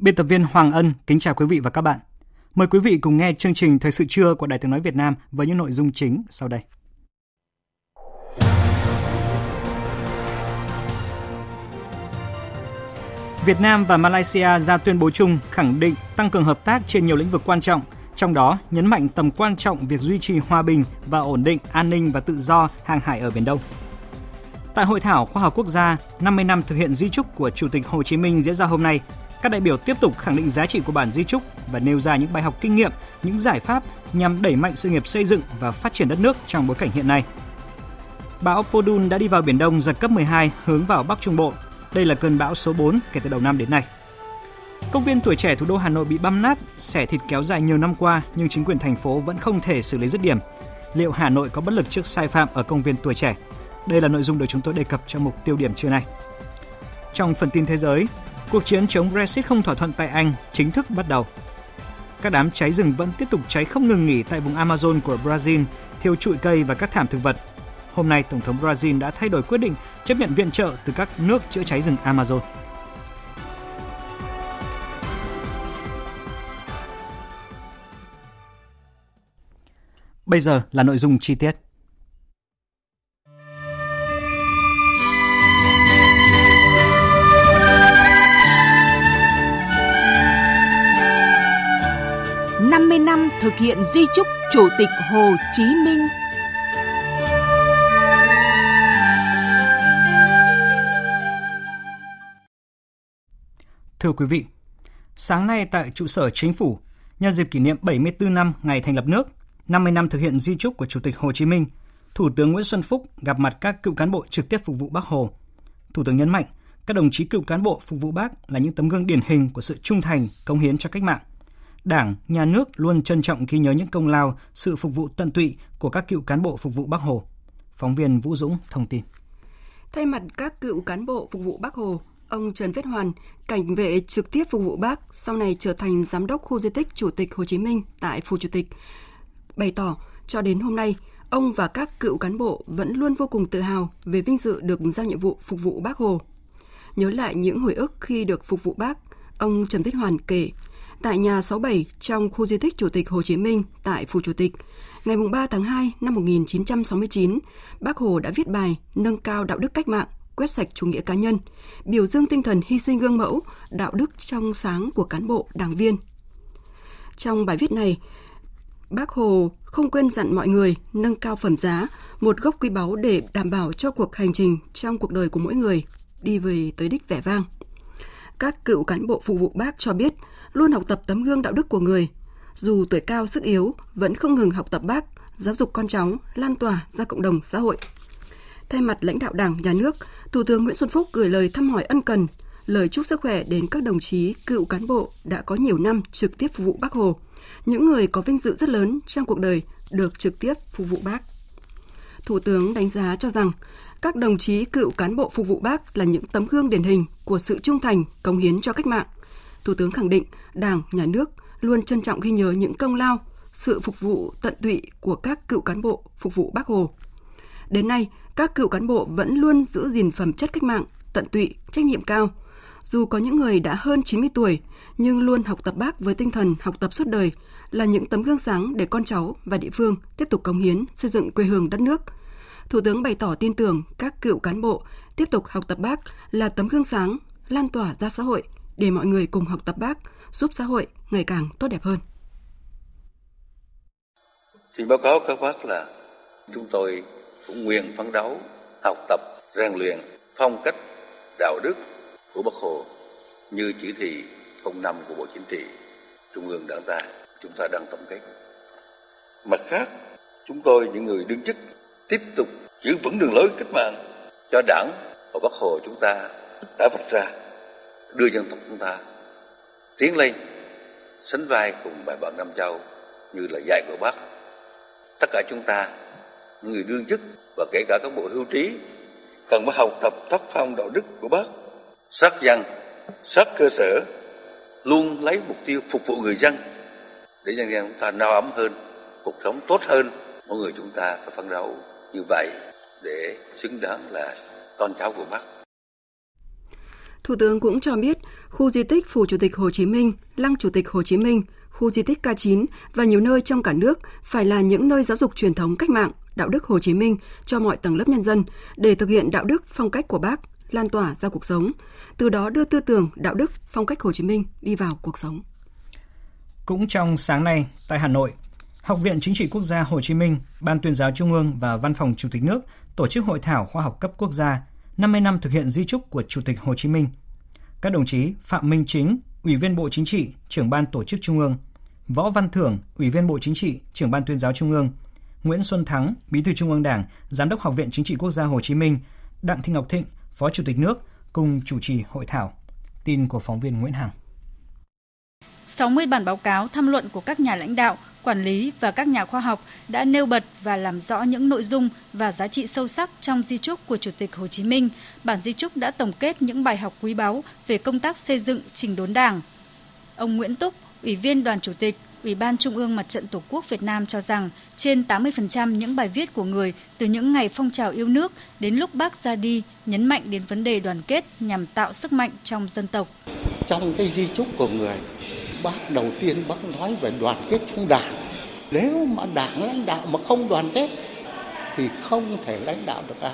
Biên tập viên Hoàng Ân kính chào quý vị và các bạn. Mời quý vị cùng nghe chương trình Thời sự trưa của Đài Tiếng Nói Việt Nam với những nội dung chính sau đây. Việt Nam và Malaysia ra tuyên bố chung khẳng định tăng cường hợp tác trên nhiều lĩnh vực quan trọng, trong đó nhấn mạnh tầm quan trọng việc duy trì hòa bình và ổn định an ninh và tự do hàng hải ở Biển Đông. Tại hội thảo khoa học quốc gia 50 năm thực hiện di trúc của Chủ tịch Hồ Chí Minh diễn ra hôm nay, các đại biểu tiếp tục khẳng định giá trị của bản di trúc và nêu ra những bài học kinh nghiệm, những giải pháp nhằm đẩy mạnh sự nghiệp xây dựng và phát triển đất nước trong bối cảnh hiện nay. Bão Podun đã đi vào Biển Đông giật cấp 12 hướng vào Bắc Trung Bộ. Đây là cơn bão số 4 kể từ đầu năm đến nay. Công viên tuổi trẻ thủ đô Hà Nội bị băm nát, xẻ thịt kéo dài nhiều năm qua nhưng chính quyền thành phố vẫn không thể xử lý dứt điểm. Liệu Hà Nội có bất lực trước sai phạm ở công viên tuổi trẻ? Đây là nội dung được chúng tôi đề cập trong mục tiêu điểm trưa nay. Trong phần tin thế giới, Cuộc chiến chống Brexit không thỏa thuận tại Anh chính thức bắt đầu. Các đám cháy rừng vẫn tiếp tục cháy không ngừng nghỉ tại vùng Amazon của Brazil, thiêu trụi cây và các thảm thực vật. Hôm nay, Tổng thống Brazil đã thay đổi quyết định chấp nhận viện trợ từ các nước chữa cháy rừng Amazon. Bây giờ là nội dung chi tiết. Thực hiện di trúc Chủ tịch Hồ Chí Minh. Thưa quý vị, sáng nay tại trụ sở chính phủ, nhân dịp kỷ niệm 74 năm ngày thành lập nước, 50 năm thực hiện di trúc của Chủ tịch Hồ Chí Minh, Thủ tướng Nguyễn Xuân Phúc gặp mặt các cựu cán bộ trực tiếp phục vụ Bác Hồ. Thủ tướng nhấn mạnh, các đồng chí cựu cán bộ phục vụ Bác là những tấm gương điển hình của sự trung thành, công hiến cho cách mạng, Đảng, Nhà nước luôn trân trọng ghi nhớ những công lao, sự phục vụ tận tụy của các cựu cán bộ phục vụ Bắc Hồ. Phóng viên Vũ Dũng thông tin. Thay mặt các cựu cán bộ phục vụ Bắc Hồ, ông Trần Viết Hoàn, cảnh vệ trực tiếp phục vụ Bác, sau này trở thành giám đốc khu di tích Chủ tịch Hồ Chí Minh tại Phủ Chủ tịch, bày tỏ cho đến hôm nay, ông và các cựu cán bộ vẫn luôn vô cùng tự hào về vinh dự được giao nhiệm vụ phục vụ Bác Hồ. Nhớ lại những hồi ức khi được phục vụ Bác, ông Trần Viết Hoàn kể tại nhà 67 trong khu di tích Chủ tịch Hồ Chí Minh tại Phủ Chủ tịch. Ngày 3 tháng 2 năm 1969, Bác Hồ đã viết bài nâng cao đạo đức cách mạng, quét sạch chủ nghĩa cá nhân, biểu dương tinh thần hy sinh gương mẫu, đạo đức trong sáng của cán bộ, đảng viên. Trong bài viết này, Bác Hồ không quên dặn mọi người nâng cao phẩm giá, một gốc quý báu để đảm bảo cho cuộc hành trình trong cuộc đời của mỗi người đi về tới đích vẻ vang. Các cựu cán bộ phục vụ bác cho biết luôn học tập tấm gương đạo đức của người. Dù tuổi cao sức yếu, vẫn không ngừng học tập bác, giáo dục con cháu, lan tỏa ra cộng đồng xã hội. Thay mặt lãnh đạo Đảng, Nhà nước, Thủ tướng Nguyễn Xuân Phúc gửi lời thăm hỏi ân cần, lời chúc sức khỏe đến các đồng chí cựu cán bộ đã có nhiều năm trực tiếp phục vụ Bác Hồ, những người có vinh dự rất lớn trong cuộc đời được trực tiếp phục vụ Bác. Thủ tướng đánh giá cho rằng các đồng chí cựu cán bộ phục vụ Bác là những tấm gương điển hình của sự trung thành, cống hiến cho cách mạng, Thủ tướng khẳng định Đảng, Nhà nước luôn trân trọng ghi nhớ những công lao, sự phục vụ tận tụy của các cựu cán bộ phục vụ Bác Hồ. Đến nay, các cựu cán bộ vẫn luôn giữ gìn phẩm chất cách mạng, tận tụy, trách nhiệm cao. Dù có những người đã hơn 90 tuổi, nhưng luôn học tập bác với tinh thần học tập suốt đời là những tấm gương sáng để con cháu và địa phương tiếp tục cống hiến xây dựng quê hương đất nước. Thủ tướng bày tỏ tin tưởng các cựu cán bộ tiếp tục học tập bác là tấm gương sáng, lan tỏa ra xã hội để mọi người cùng học tập bác, giúp xã hội ngày càng tốt đẹp hơn. Xin báo cáo các bác là chúng tôi cũng nguyện phấn đấu, học tập, rèn luyện, phong cách đạo đức của Bác Hồ như chỉ thị 05 của Bộ Chính trị, Trung ương Đảng ta, chúng ta đang tổng kết. Mặt khác, chúng tôi những người đương chức tiếp tục giữ vững đường lối cách mạng cho đảng và Bác Hồ chúng ta đã vạch ra, đưa dân tộc chúng ta tiến lên, sánh vai cùng bài bạn Nam Châu như là dạy của Bác. Tất cả chúng ta, những người đương chức và kể cả các bộ hưu trí cần phải học tập tác phong đạo đức của Bác, sát dân, sát cơ sở, luôn lấy mục tiêu phục vụ người dân để nhân dân chúng ta no ấm hơn, cuộc sống tốt hơn. Mọi người chúng ta phải phấn đấu như vậy để xứng đáng là con cháu của Bác. Thủ tướng cũng cho biết, khu di tích Phủ Chủ tịch Hồ Chí Minh, Lăng Chủ tịch Hồ Chí Minh, khu di tích K9 và nhiều nơi trong cả nước phải là những nơi giáo dục truyền thống cách mạng, đạo đức Hồ Chí Minh cho mọi tầng lớp nhân dân để thực hiện đạo đức phong cách của Bác lan tỏa ra cuộc sống, từ đó đưa tư tưởng, đạo đức, phong cách Hồ Chí Minh đi vào cuộc sống. Cũng trong sáng nay tại Hà Nội, Học viện Chính trị Quốc gia Hồ Chí Minh, Ban tuyên giáo Trung ương và Văn phòng Chủ tịch nước tổ chức hội thảo khoa học cấp quốc gia 50 năm thực hiện di trúc của Chủ tịch Hồ Chí Minh. Các đồng chí Phạm Minh Chính, Ủy viên Bộ Chính trị, trưởng ban tổ chức Trung ương, Võ Văn Thưởng, Ủy viên Bộ Chính trị, trưởng ban tuyên giáo Trung ương, Nguyễn Xuân Thắng, Bí thư Trung ương Đảng, Giám đốc Học viện Chính trị Quốc gia Hồ Chí Minh, Đặng Thị Ngọc Thịnh, Phó Chủ tịch nước cùng chủ trì hội thảo. Tin của phóng viên Nguyễn Hằng. 60 bản báo cáo tham luận của các nhà lãnh đạo, quản lý và các nhà khoa học đã nêu bật và làm rõ những nội dung và giá trị sâu sắc trong di trúc của Chủ tịch Hồ Chí Minh. Bản di trúc đã tổng kết những bài học quý báu về công tác xây dựng trình đốn Đảng. Ông Nguyễn Túc, Ủy viên Đoàn Chủ tịch, Ủy ban Trung ương Mặt trận Tổ quốc Việt Nam cho rằng trên 80% những bài viết của người từ những ngày phong trào yêu nước đến lúc bác ra đi nhấn mạnh đến vấn đề đoàn kết nhằm tạo sức mạnh trong dân tộc. Trong cái di trúc của người, bác đầu tiên bác nói về đoàn kết trong đảng. Nếu mà đảng lãnh đạo mà không đoàn kết thì không thể lãnh đạo được ai.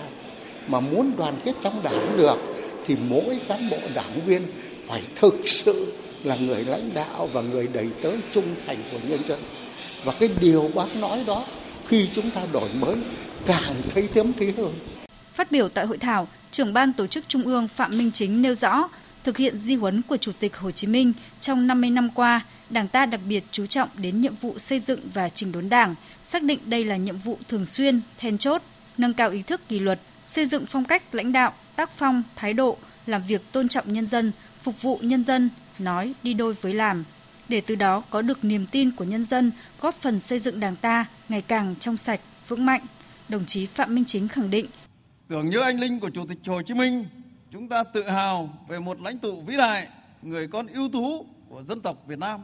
Mà muốn đoàn kết trong đảng được thì mỗi cán bộ đảng viên phải thực sự là người lãnh đạo và người đầy tớ trung thành của nhân dân. Và cái điều bác nói đó khi chúng ta đổi mới càng thấy thấm thí hơn. Phát biểu tại hội thảo, trưởng ban tổ chức Trung ương Phạm Minh Chính nêu rõ, thực hiện di huấn của Chủ tịch Hồ Chí Minh trong 50 năm qua, Đảng ta đặc biệt chú trọng đến nhiệm vụ xây dựng và chỉnh đốn Đảng, xác định đây là nhiệm vụ thường xuyên, then chốt, nâng cao ý thức kỷ luật, xây dựng phong cách lãnh đạo, tác phong, thái độ, làm việc tôn trọng nhân dân, phục vụ nhân dân, nói đi đôi với làm, để từ đó có được niềm tin của nhân dân, góp phần xây dựng Đảng ta ngày càng trong sạch, vững mạnh. Đồng chí Phạm Minh Chính khẳng định, Tưởng nhớ anh linh của Chủ tịch Hồ Chí Minh, chúng ta tự hào về một lãnh tụ vĩ đại, người con ưu tú của dân tộc Việt Nam.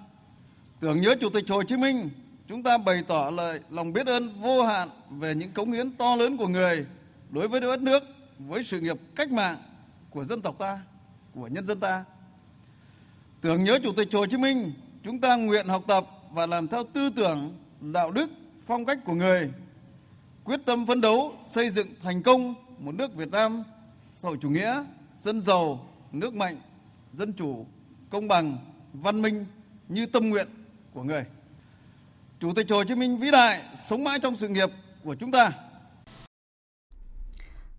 Tưởng nhớ Chủ tịch Hồ Chí Minh, chúng ta bày tỏ lời lòng biết ơn vô hạn về những cống hiến to lớn của người đối với đất nước, với sự nghiệp cách mạng của dân tộc ta, của nhân dân ta. Tưởng nhớ Chủ tịch Hồ Chí Minh, chúng ta nguyện học tập và làm theo tư tưởng, đạo đức, phong cách của người, quyết tâm phấn đấu xây dựng thành công một nước Việt Nam xã hội chủ nghĩa, dân giàu, nước mạnh, dân chủ, công bằng, văn minh như tâm nguyện của người. Chủ tịch Hồ Chí Minh vĩ đại sống mãi trong sự nghiệp của chúng ta.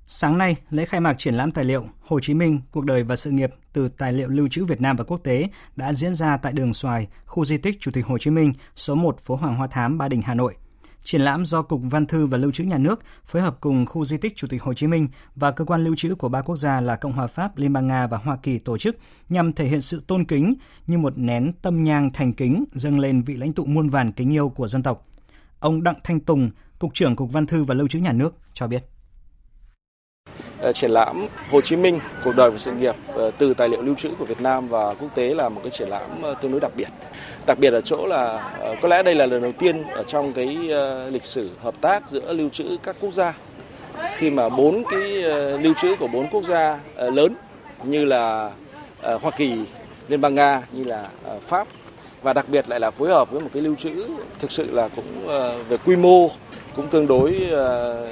Sáng nay, lễ khai mạc triển lãm tài liệu Hồ Chí Minh, cuộc đời và sự nghiệp từ tài liệu lưu trữ Việt Nam và quốc tế đã diễn ra tại đường Xoài, khu di tích Chủ tịch Hồ Chí Minh, số 1 phố Hoàng Hoa Thám, Ba Đình, Hà Nội. Triển lãm do Cục Văn thư và Lưu trữ Nhà nước phối hợp cùng khu di tích Chủ tịch Hồ Chí Minh và cơ quan lưu trữ của ba quốc gia là Cộng hòa Pháp, Liên bang Nga và Hoa Kỳ tổ chức nhằm thể hiện sự tôn kính như một nén tâm nhang thành kính dâng lên vị lãnh tụ muôn vàn kính yêu của dân tộc. Ông Đặng Thanh Tùng, Cục trưởng Cục Văn thư và Lưu trữ Nhà nước cho biết Ờ, triển lãm Hồ Chí Minh cuộc đời và sự nghiệp ờ, từ tài liệu lưu trữ của Việt Nam và quốc tế là một cái triển lãm ờ, tương đối đặc biệt. Đặc biệt ở chỗ là có lẽ đây là lần đầu tiên ở trong cái lịch sử hợp tác giữa lưu trữ các quốc gia khi mà bốn cái lưu trữ của bốn quốc gia lớn như là Hoa Kỳ, Liên bang Nga như là Pháp và đặc biệt lại là phối hợp với một cái lưu trữ thực sự là cũng về quy mô cũng tương đối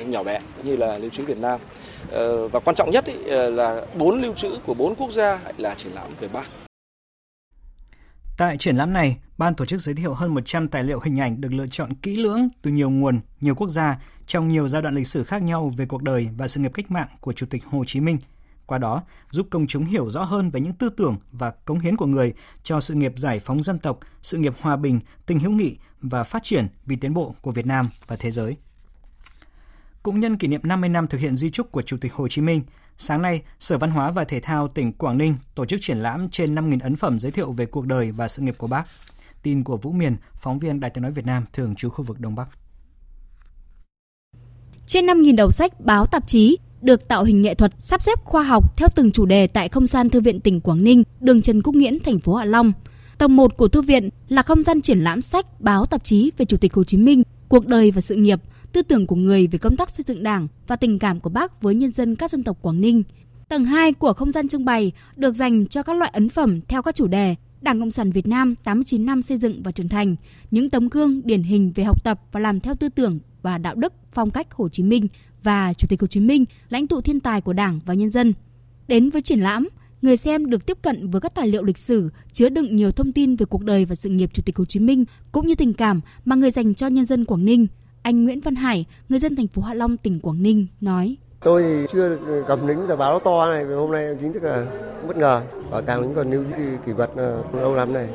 nhỏ bé như là lưu trữ Việt Nam Ờ, và quan trọng nhất ý, ờ, là bốn lưu trữ của bốn quốc gia là triển lãm về Bác. Tại triển lãm này, ban tổ chức giới thiệu hơn 100 tài liệu hình ảnh được lựa chọn kỹ lưỡng từ nhiều nguồn, nhiều quốc gia trong nhiều giai đoạn lịch sử khác nhau về cuộc đời và sự nghiệp cách mạng của Chủ tịch Hồ Chí Minh. qua đó giúp công chúng hiểu rõ hơn về những tư tưởng và cống hiến của người cho sự nghiệp giải phóng dân tộc, sự nghiệp hòa bình, tình hữu nghị và phát triển vì tiến bộ của Việt Nam và thế giới. Cũng nhân kỷ niệm 50 năm thực hiện di trúc của Chủ tịch Hồ Chí Minh, sáng nay, Sở Văn hóa và Thể thao tỉnh Quảng Ninh tổ chức triển lãm trên 5.000 ấn phẩm giới thiệu về cuộc đời và sự nghiệp của bác. Tin của Vũ Miền, phóng viên Đài tiếng nói Việt Nam thường trú khu vực Đông Bắc. Trên 5.000 đầu sách, báo, tạp chí được tạo hình nghệ thuật sắp xếp khoa học theo từng chủ đề tại không gian thư viện tỉnh Quảng Ninh, đường Trần Quốc Nghiễn, thành phố Hạ Long. Tầng 1 của thư viện là không gian triển lãm sách, báo, tạp chí về Chủ tịch Hồ Chí Minh, cuộc đời và sự nghiệp, tư tưởng của người về công tác xây dựng Đảng và tình cảm của Bác với nhân dân các dân tộc Quảng Ninh. Tầng 2 của không gian trưng bày được dành cho các loại ấn phẩm theo các chủ đề Đảng Cộng sản Việt Nam 89 năm xây dựng và trưởng thành, những tấm gương điển hình về học tập và làm theo tư tưởng và đạo đức phong cách Hồ Chí Minh và Chủ tịch Hồ Chí Minh, lãnh tụ thiên tài của Đảng và nhân dân. Đến với triển lãm, người xem được tiếp cận với các tài liệu lịch sử chứa đựng nhiều thông tin về cuộc đời và sự nghiệp Chủ tịch Hồ Chí Minh cũng như tình cảm mà người dành cho nhân dân Quảng Ninh. Anh Nguyễn Văn Hải, người dân thành phố Hạ Long, tỉnh Quảng Ninh nói: Tôi thì chưa được cầm lính tờ báo to này, hôm nay chính thức là bất ngờ. Bảo tàng vẫn còn lưu giữ kỷ vật ờ, lâu lắm này.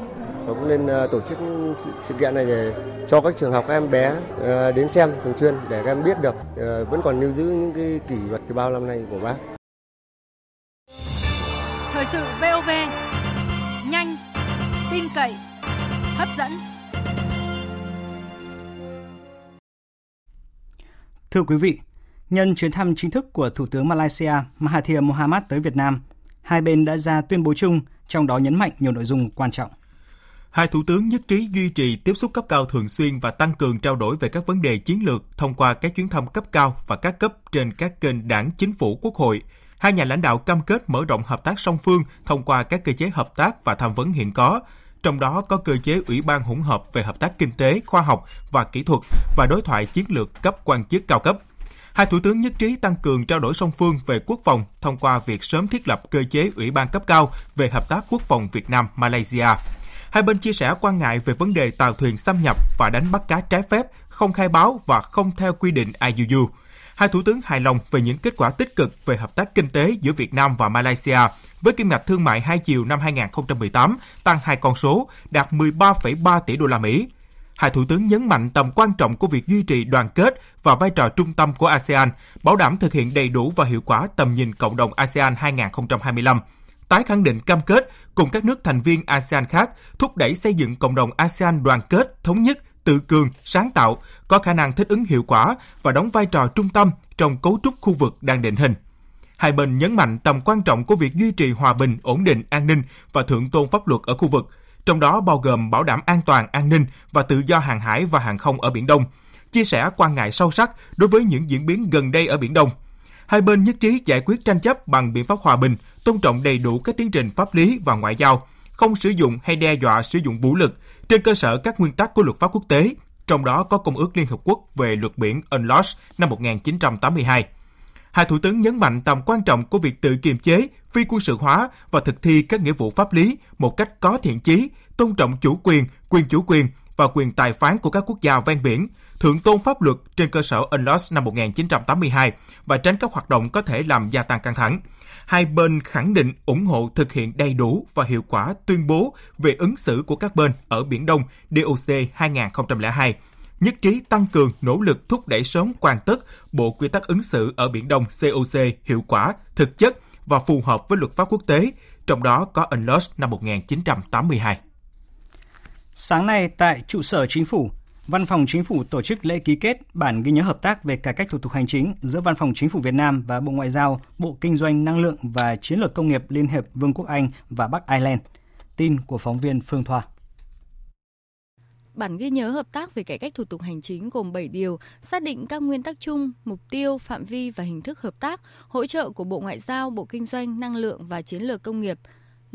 Và cũng nên ờ, tổ chức sự, sự kiện này để cho các trường học các em bé ờ, đến xem thường xuyên để các em biết được vẫn còn lưu giữ những cái kỷ vật từ bao năm nay của bác. Thời sự VOV, nhanh, tin cậy, hấp dẫn. Thưa quý vị, nhân chuyến thăm chính thức của Thủ tướng Malaysia Mahathir Mohamad tới Việt Nam, hai bên đã ra tuyên bố chung, trong đó nhấn mạnh nhiều nội dung quan trọng. Hai thủ tướng nhất trí duy trì tiếp xúc cấp cao thường xuyên và tăng cường trao đổi về các vấn đề chiến lược thông qua các chuyến thăm cấp cao và các cấp trên các kênh đảng, chính phủ, quốc hội. Hai nhà lãnh đạo cam kết mở rộng hợp tác song phương thông qua các cơ chế hợp tác và tham vấn hiện có, trong đó có cơ chế Ủy ban hỗn hợp về hợp tác kinh tế, khoa học và kỹ thuật và đối thoại chiến lược cấp quan chức cao cấp. Hai thủ tướng nhất trí tăng cường trao đổi song phương về quốc phòng thông qua việc sớm thiết lập cơ chế Ủy ban cấp cao về hợp tác quốc phòng Việt Nam Malaysia. Hai bên chia sẻ quan ngại về vấn đề tàu thuyền xâm nhập và đánh bắt cá trái phép, không khai báo và không theo quy định IUU. Hai thủ tướng hài lòng về những kết quả tích cực về hợp tác kinh tế giữa Việt Nam và Malaysia, với kim ngạch thương mại hai chiều năm 2018 tăng hai con số, đạt 13,3 tỷ đô la Mỹ. Hai thủ tướng nhấn mạnh tầm quan trọng của việc duy trì đoàn kết và vai trò trung tâm của ASEAN, bảo đảm thực hiện đầy đủ và hiệu quả tầm nhìn cộng đồng ASEAN 2025 tái khẳng định cam kết cùng các nước thành viên ASEAN khác thúc đẩy xây dựng cộng đồng ASEAN đoàn kết, thống nhất, tự cường, sáng tạo, có khả năng thích ứng hiệu quả và đóng vai trò trung tâm trong cấu trúc khu vực đang định hình. Hai bên nhấn mạnh tầm quan trọng của việc duy trì hòa bình, ổn định, an ninh và thượng tôn pháp luật ở khu vực, trong đó bao gồm bảo đảm an toàn, an ninh và tự do hàng hải và hàng không ở Biển Đông, chia sẻ quan ngại sâu sắc đối với những diễn biến gần đây ở Biển Đông. Hai bên nhất trí giải quyết tranh chấp bằng biện pháp hòa bình, tôn trọng đầy đủ các tiến trình pháp lý và ngoại giao, không sử dụng hay đe dọa sử dụng vũ lực trên cơ sở các nguyên tắc của luật pháp quốc tế, trong đó có Công ước Liên Hợp Quốc về luật biển UNCLOS năm 1982. Hai thủ tướng nhấn mạnh tầm quan trọng của việc tự kiềm chế, phi quân sự hóa và thực thi các nghĩa vụ pháp lý một cách có thiện chí, tôn trọng chủ quyền, quyền chủ quyền và quyền tài phán của các quốc gia ven biển, thượng tôn pháp luật trên cơ sở UNLOS năm 1982 và tránh các hoạt động có thể làm gia tăng căng thẳng. Hai bên khẳng định ủng hộ thực hiện đầy đủ và hiệu quả tuyên bố về ứng xử của các bên ở Biển Đông DOC 2002 nhất trí tăng cường nỗ lực thúc đẩy sớm hoàn tất Bộ Quy tắc ứng xử ở Biển Đông COC hiệu quả, thực chất và phù hợp với luật pháp quốc tế, trong đó có UNLOS năm 1982. Sáng nay tại trụ sở chính phủ, Văn phòng Chính phủ tổ chức lễ ký kết bản ghi nhớ hợp tác về cải cách thủ tục hành chính giữa Văn phòng Chính phủ Việt Nam và Bộ Ngoại giao, Bộ Kinh doanh Năng lượng và Chiến lược Công nghiệp Liên hiệp Vương quốc Anh và Bắc Ireland. Tin của phóng viên Phương Thoa. Bản ghi nhớ hợp tác về cải cách thủ tục hành chính gồm 7 điều, xác định các nguyên tắc chung, mục tiêu, phạm vi và hình thức hợp tác, hỗ trợ của Bộ Ngoại giao, Bộ Kinh doanh, Năng lượng và Chiến lược Công nghiệp,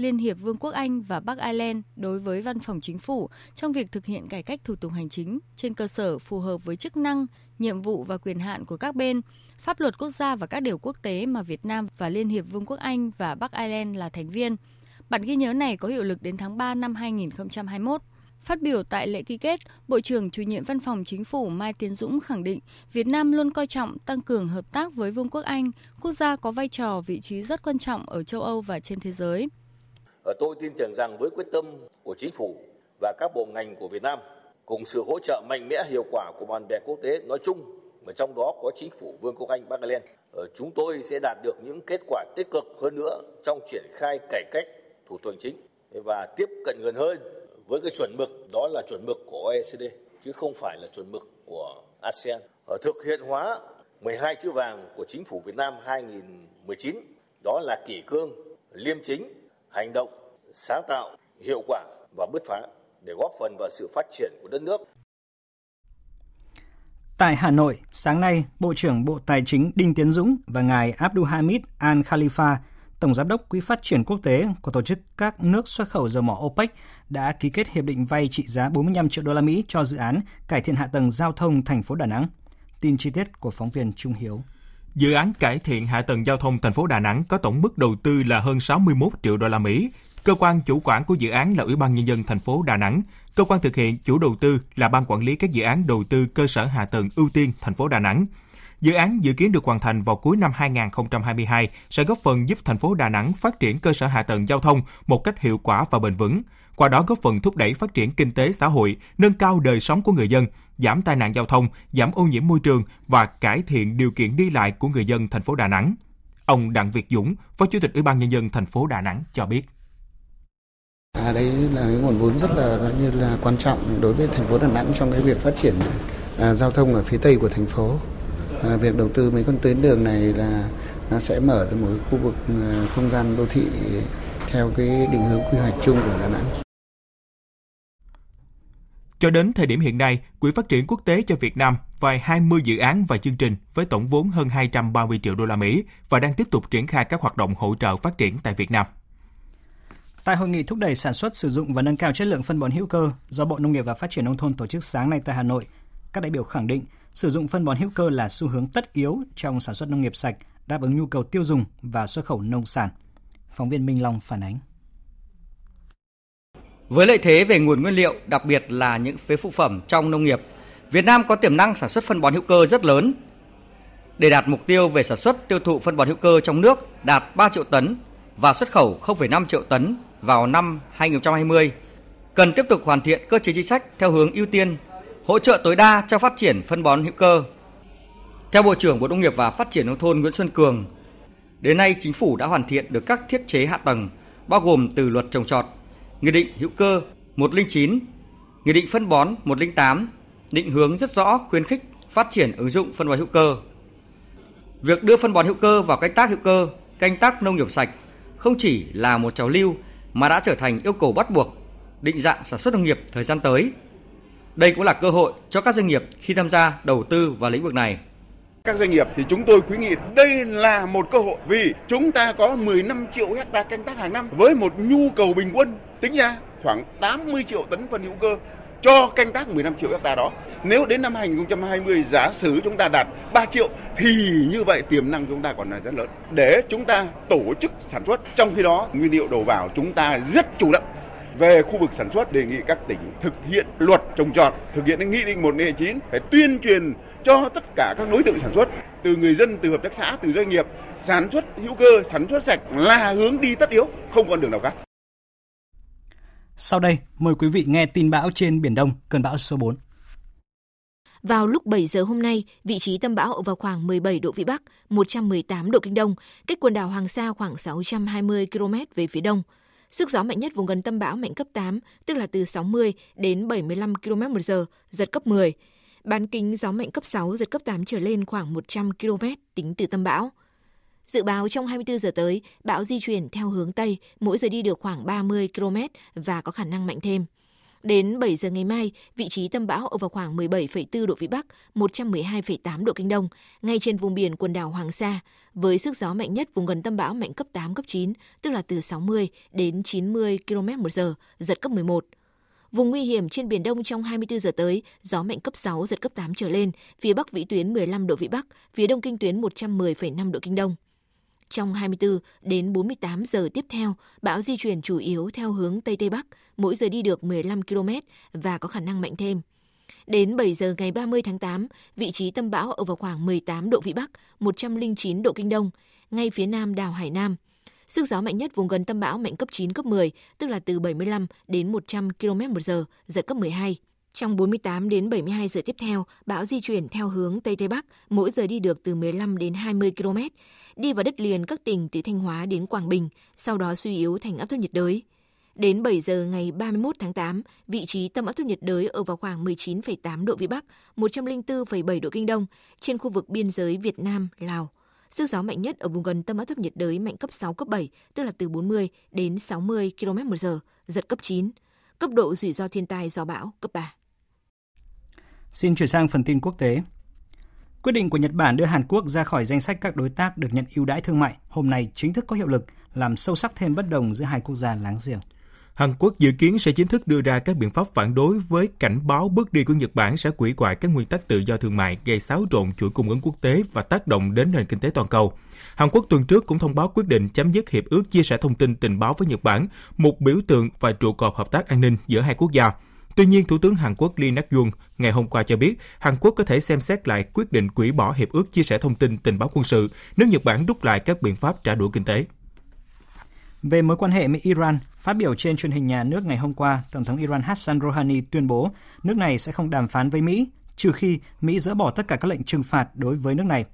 Liên hiệp Vương quốc Anh và Bắc Ireland đối với Văn phòng Chính phủ trong việc thực hiện cải cách thủ tục hành chính trên cơ sở phù hợp với chức năng, nhiệm vụ và quyền hạn của các bên, pháp luật quốc gia và các điều quốc tế mà Việt Nam và Liên hiệp Vương quốc Anh và Bắc Ireland là thành viên. Bản ghi nhớ này có hiệu lực đến tháng 3 năm 2021. Phát biểu tại lễ ký kết, Bộ trưởng chủ nhiệm Văn phòng Chính phủ Mai Tiến Dũng khẳng định Việt Nam luôn coi trọng tăng cường hợp tác với Vương quốc Anh, quốc gia có vai trò vị trí rất quan trọng ở châu Âu và trên thế giới. Ờ, tôi tin tưởng rằng với quyết tâm của chính phủ và các bộ ngành của Việt Nam cùng sự hỗ trợ mạnh mẽ hiệu quả của bạn bè quốc tế nói chung mà trong đó có chính phủ Vương quốc Anh Bắc Ireland, ờ, chúng tôi sẽ đạt được những kết quả tích cực hơn nữa trong triển khai cải cách thủ tục hành chính và tiếp cận gần hơn với cái chuẩn mực đó là chuẩn mực của OECD chứ không phải là chuẩn mực của ASEAN. Ở ờ, thực hiện hóa 12 chữ vàng của chính phủ Việt Nam 2019 đó là kỷ cương, liêm chính, hành động, sáng tạo, hiệu quả và bứt phá để góp phần vào sự phát triển của đất nước. Tại Hà Nội, sáng nay, Bộ trưởng Bộ Tài chính Đinh Tiến Dũng và ngài Abdulhamid Al Khalifa, Tổng giám đốc Quỹ phát triển quốc tế của tổ chức các nước xuất khẩu dầu mỏ OPEC đã ký kết hiệp định vay trị giá 45 triệu đô la Mỹ cho dự án cải thiện hạ tầng giao thông thành phố Đà Nẵng. Tin chi tiết của phóng viên Trung Hiếu. Dự án cải thiện hạ tầng giao thông thành phố Đà Nẵng có tổng mức đầu tư là hơn 61 triệu đô la Mỹ. Cơ quan chủ quản của dự án là Ủy ban nhân dân thành phố Đà Nẵng. Cơ quan thực hiện chủ đầu tư là ban quản lý các dự án đầu tư cơ sở hạ tầng ưu tiên thành phố Đà Nẵng. Dự án dự kiến được hoàn thành vào cuối năm 2022 sẽ góp phần giúp thành phố Đà Nẵng phát triển cơ sở hạ tầng giao thông một cách hiệu quả và bền vững. Qua đó góp phần thúc đẩy phát triển kinh tế xã hội, nâng cao đời sống của người dân, giảm tai nạn giao thông, giảm ô nhiễm môi trường và cải thiện điều kiện đi lại của người dân thành phố Đà Nẵng. Ông Đặng Việt Dũng, Phó Chủ tịch Ủy ban nhân dân thành phố Đà Nẵng cho biết. À, đấy là cái nguồn vốn rất là như là quan trọng đối với thành phố Đà Nẵng trong cái việc phát triển à, giao thông ở phía tây của thành phố. À, việc đầu tư mấy con tuyến đường này là nó sẽ mở ra một khu vực à, không gian đô thị theo cái định hướng quy hoạch chung của Đà Nẵng. Cho đến thời điểm hiện nay, Quỹ phát triển quốc tế cho Việt Nam vài 20 dự án và chương trình với tổng vốn hơn 230 triệu đô la Mỹ và đang tiếp tục triển khai các hoạt động hỗ trợ phát triển tại Việt Nam. Tại hội nghị thúc đẩy sản xuất, sử dụng và nâng cao chất lượng phân bón hữu cơ do Bộ Nông nghiệp và Phát triển nông thôn tổ chức sáng nay tại Hà Nội, các đại biểu khẳng định sử dụng phân bón hữu cơ là xu hướng tất yếu trong sản xuất nông nghiệp sạch, đáp ứng nhu cầu tiêu dùng và xuất khẩu nông sản. Phóng viên Minh Long phản ánh. Với lợi thế về nguồn nguyên liệu, đặc biệt là những phế phụ phẩm trong nông nghiệp, Việt Nam có tiềm năng sản xuất phân bón hữu cơ rất lớn. Để đạt mục tiêu về sản xuất tiêu thụ phân bón hữu cơ trong nước đạt 3 triệu tấn và xuất khẩu 0,5 triệu tấn vào năm 2020, cần tiếp tục hoàn thiện cơ chế chính sách theo hướng ưu tiên, hỗ trợ tối đa cho phát triển phân bón hữu cơ. Theo Bộ trưởng Bộ Nông nghiệp và Phát triển nông thôn Nguyễn Xuân Cường, đến nay chính phủ đã hoàn thiện được các thiết chế hạ tầng bao gồm từ luật trồng trọt, Nghị định hữu cơ 109, Nghị định phân bón 108 định hướng rất rõ khuyến khích phát triển ứng dụng phân bón hữu cơ. Việc đưa phân bón hữu cơ vào canh tác hữu cơ, canh tác nông nghiệp sạch không chỉ là một trào lưu mà đã trở thành yêu cầu bắt buộc định dạng sản xuất nông nghiệp thời gian tới. Đây cũng là cơ hội cho các doanh nghiệp khi tham gia đầu tư vào lĩnh vực này. Các doanh nghiệp thì chúng tôi khuyến nghị đây là một cơ hội vì chúng ta có 15 triệu hecta canh tác hàng năm với một nhu cầu bình quân tính ra khoảng 80 triệu tấn phân hữu cơ cho canh tác 15 triệu hecta đó. Nếu đến năm 2020 giá sử chúng ta đạt 3 triệu thì như vậy tiềm năng chúng ta còn là rất lớn. Để chúng ta tổ chức sản xuất, trong khi đó nguyên liệu đầu vào chúng ta rất chủ động về khu vực sản xuất đề nghị các tỉnh thực hiện luật trồng trọt, thực hiện nghị định 129 phải tuyên truyền cho tất cả các đối tượng sản xuất từ người dân, từ hợp tác xã, từ doanh nghiệp sản xuất hữu cơ, sản xuất sạch là hướng đi tất yếu, không còn đường nào khác. Sau đây, mời quý vị nghe tin bão trên Biển Đông, cơn bão số 4. Vào lúc 7 giờ hôm nay, vị trí tâm bão ở vào khoảng 17 độ Vĩ Bắc, 118 độ Kinh Đông, cách quần đảo Hoàng Sa khoảng 620 km về phía đông. Sức gió mạnh nhất vùng gần tâm bão mạnh cấp 8, tức là từ 60 đến 75 km một giờ, giật cấp 10. Bán kính gió mạnh cấp 6, giật cấp 8 trở lên khoảng 100 km tính từ tâm bão. Dự báo trong 24 giờ tới, bão di chuyển theo hướng Tây, mỗi giờ đi được khoảng 30 km và có khả năng mạnh thêm. Đến 7 giờ ngày mai, vị trí tâm bão ở vào khoảng 17,4 độ Vĩ Bắc, 112,8 độ Kinh Đông, ngay trên vùng biển quần đảo Hoàng Sa, với sức gió mạnh nhất vùng gần tâm bão mạnh cấp 8, cấp 9, tức là từ 60 đến 90 km một giờ, giật cấp 11. Vùng nguy hiểm trên Biển Đông trong 24 giờ tới, gió mạnh cấp 6, giật cấp 8 trở lên, phía Bắc vĩ tuyến 15 độ Vĩ Bắc, phía Đông kinh tuyến 110,5 độ Kinh Đông. Trong 24 đến 48 giờ tiếp theo, bão di chuyển chủ yếu theo hướng Tây Tây Bắc, mỗi giờ đi được 15 km và có khả năng mạnh thêm. Đến 7 giờ ngày 30 tháng 8, vị trí tâm bão ở vào khoảng 18 độ Vĩ Bắc, 109 độ Kinh Đông, ngay phía nam đảo Hải Nam. Sức gió mạnh nhất vùng gần tâm bão mạnh cấp 9, cấp 10, tức là từ 75 đến 100 km một giờ, giật cấp 12. Trong 48 đến 72 giờ tiếp theo, bão di chuyển theo hướng Tây Tây Bắc, mỗi giờ đi được từ 15 đến 20 km, đi vào đất liền các tỉnh từ Thanh Hóa đến Quảng Bình, sau đó suy yếu thành áp thấp nhiệt đới. Đến 7 giờ ngày 31 tháng 8, vị trí tâm áp thấp nhiệt đới ở vào khoảng 19,8 độ Vĩ Bắc, 104,7 độ Kinh Đông, trên khu vực biên giới Việt Nam, Lào. Sức gió mạnh nhất ở vùng gần tâm áp thấp nhiệt đới mạnh cấp 6, cấp 7, tức là từ 40 đến 60 km một giờ, giật cấp 9. Cấp độ rủi ro thiên tai do bão cấp 3. Xin chuyển sang phần tin quốc tế. Quyết định của Nhật Bản đưa Hàn Quốc ra khỏi danh sách các đối tác được nhận ưu đãi thương mại hôm nay chính thức có hiệu lực, làm sâu sắc thêm bất đồng giữa hai quốc gia láng giềng. Hàn Quốc dự kiến sẽ chính thức đưa ra các biện pháp phản đối với cảnh báo bước đi của Nhật Bản sẽ quỷ hoại các nguyên tắc tự do thương mại, gây xáo trộn chuỗi cung ứng quốc tế và tác động đến nền kinh tế toàn cầu. Hàn Quốc tuần trước cũng thông báo quyết định chấm dứt hiệp ước chia sẻ thông tin tình báo với Nhật Bản, một biểu tượng và trụ cột hợp tác an ninh giữa hai quốc gia. Tuy nhiên, Thủ tướng Hàn Quốc Lee Nak-yoon ngày hôm qua cho biết Hàn Quốc có thể xem xét lại quyết định quỷ bỏ hiệp ước chia sẻ thông tin tình báo quân sự nếu Nhật Bản rút lại các biện pháp trả đũa kinh tế. Về mối quan hệ Mỹ-Iran, phát biểu trên truyền hình nhà nước ngày hôm qua, Tổng thống Iran Hassan Rouhani tuyên bố nước này sẽ không đàm phán với Mỹ, trừ khi Mỹ dỡ bỏ tất cả các lệnh trừng phạt đối với nước này.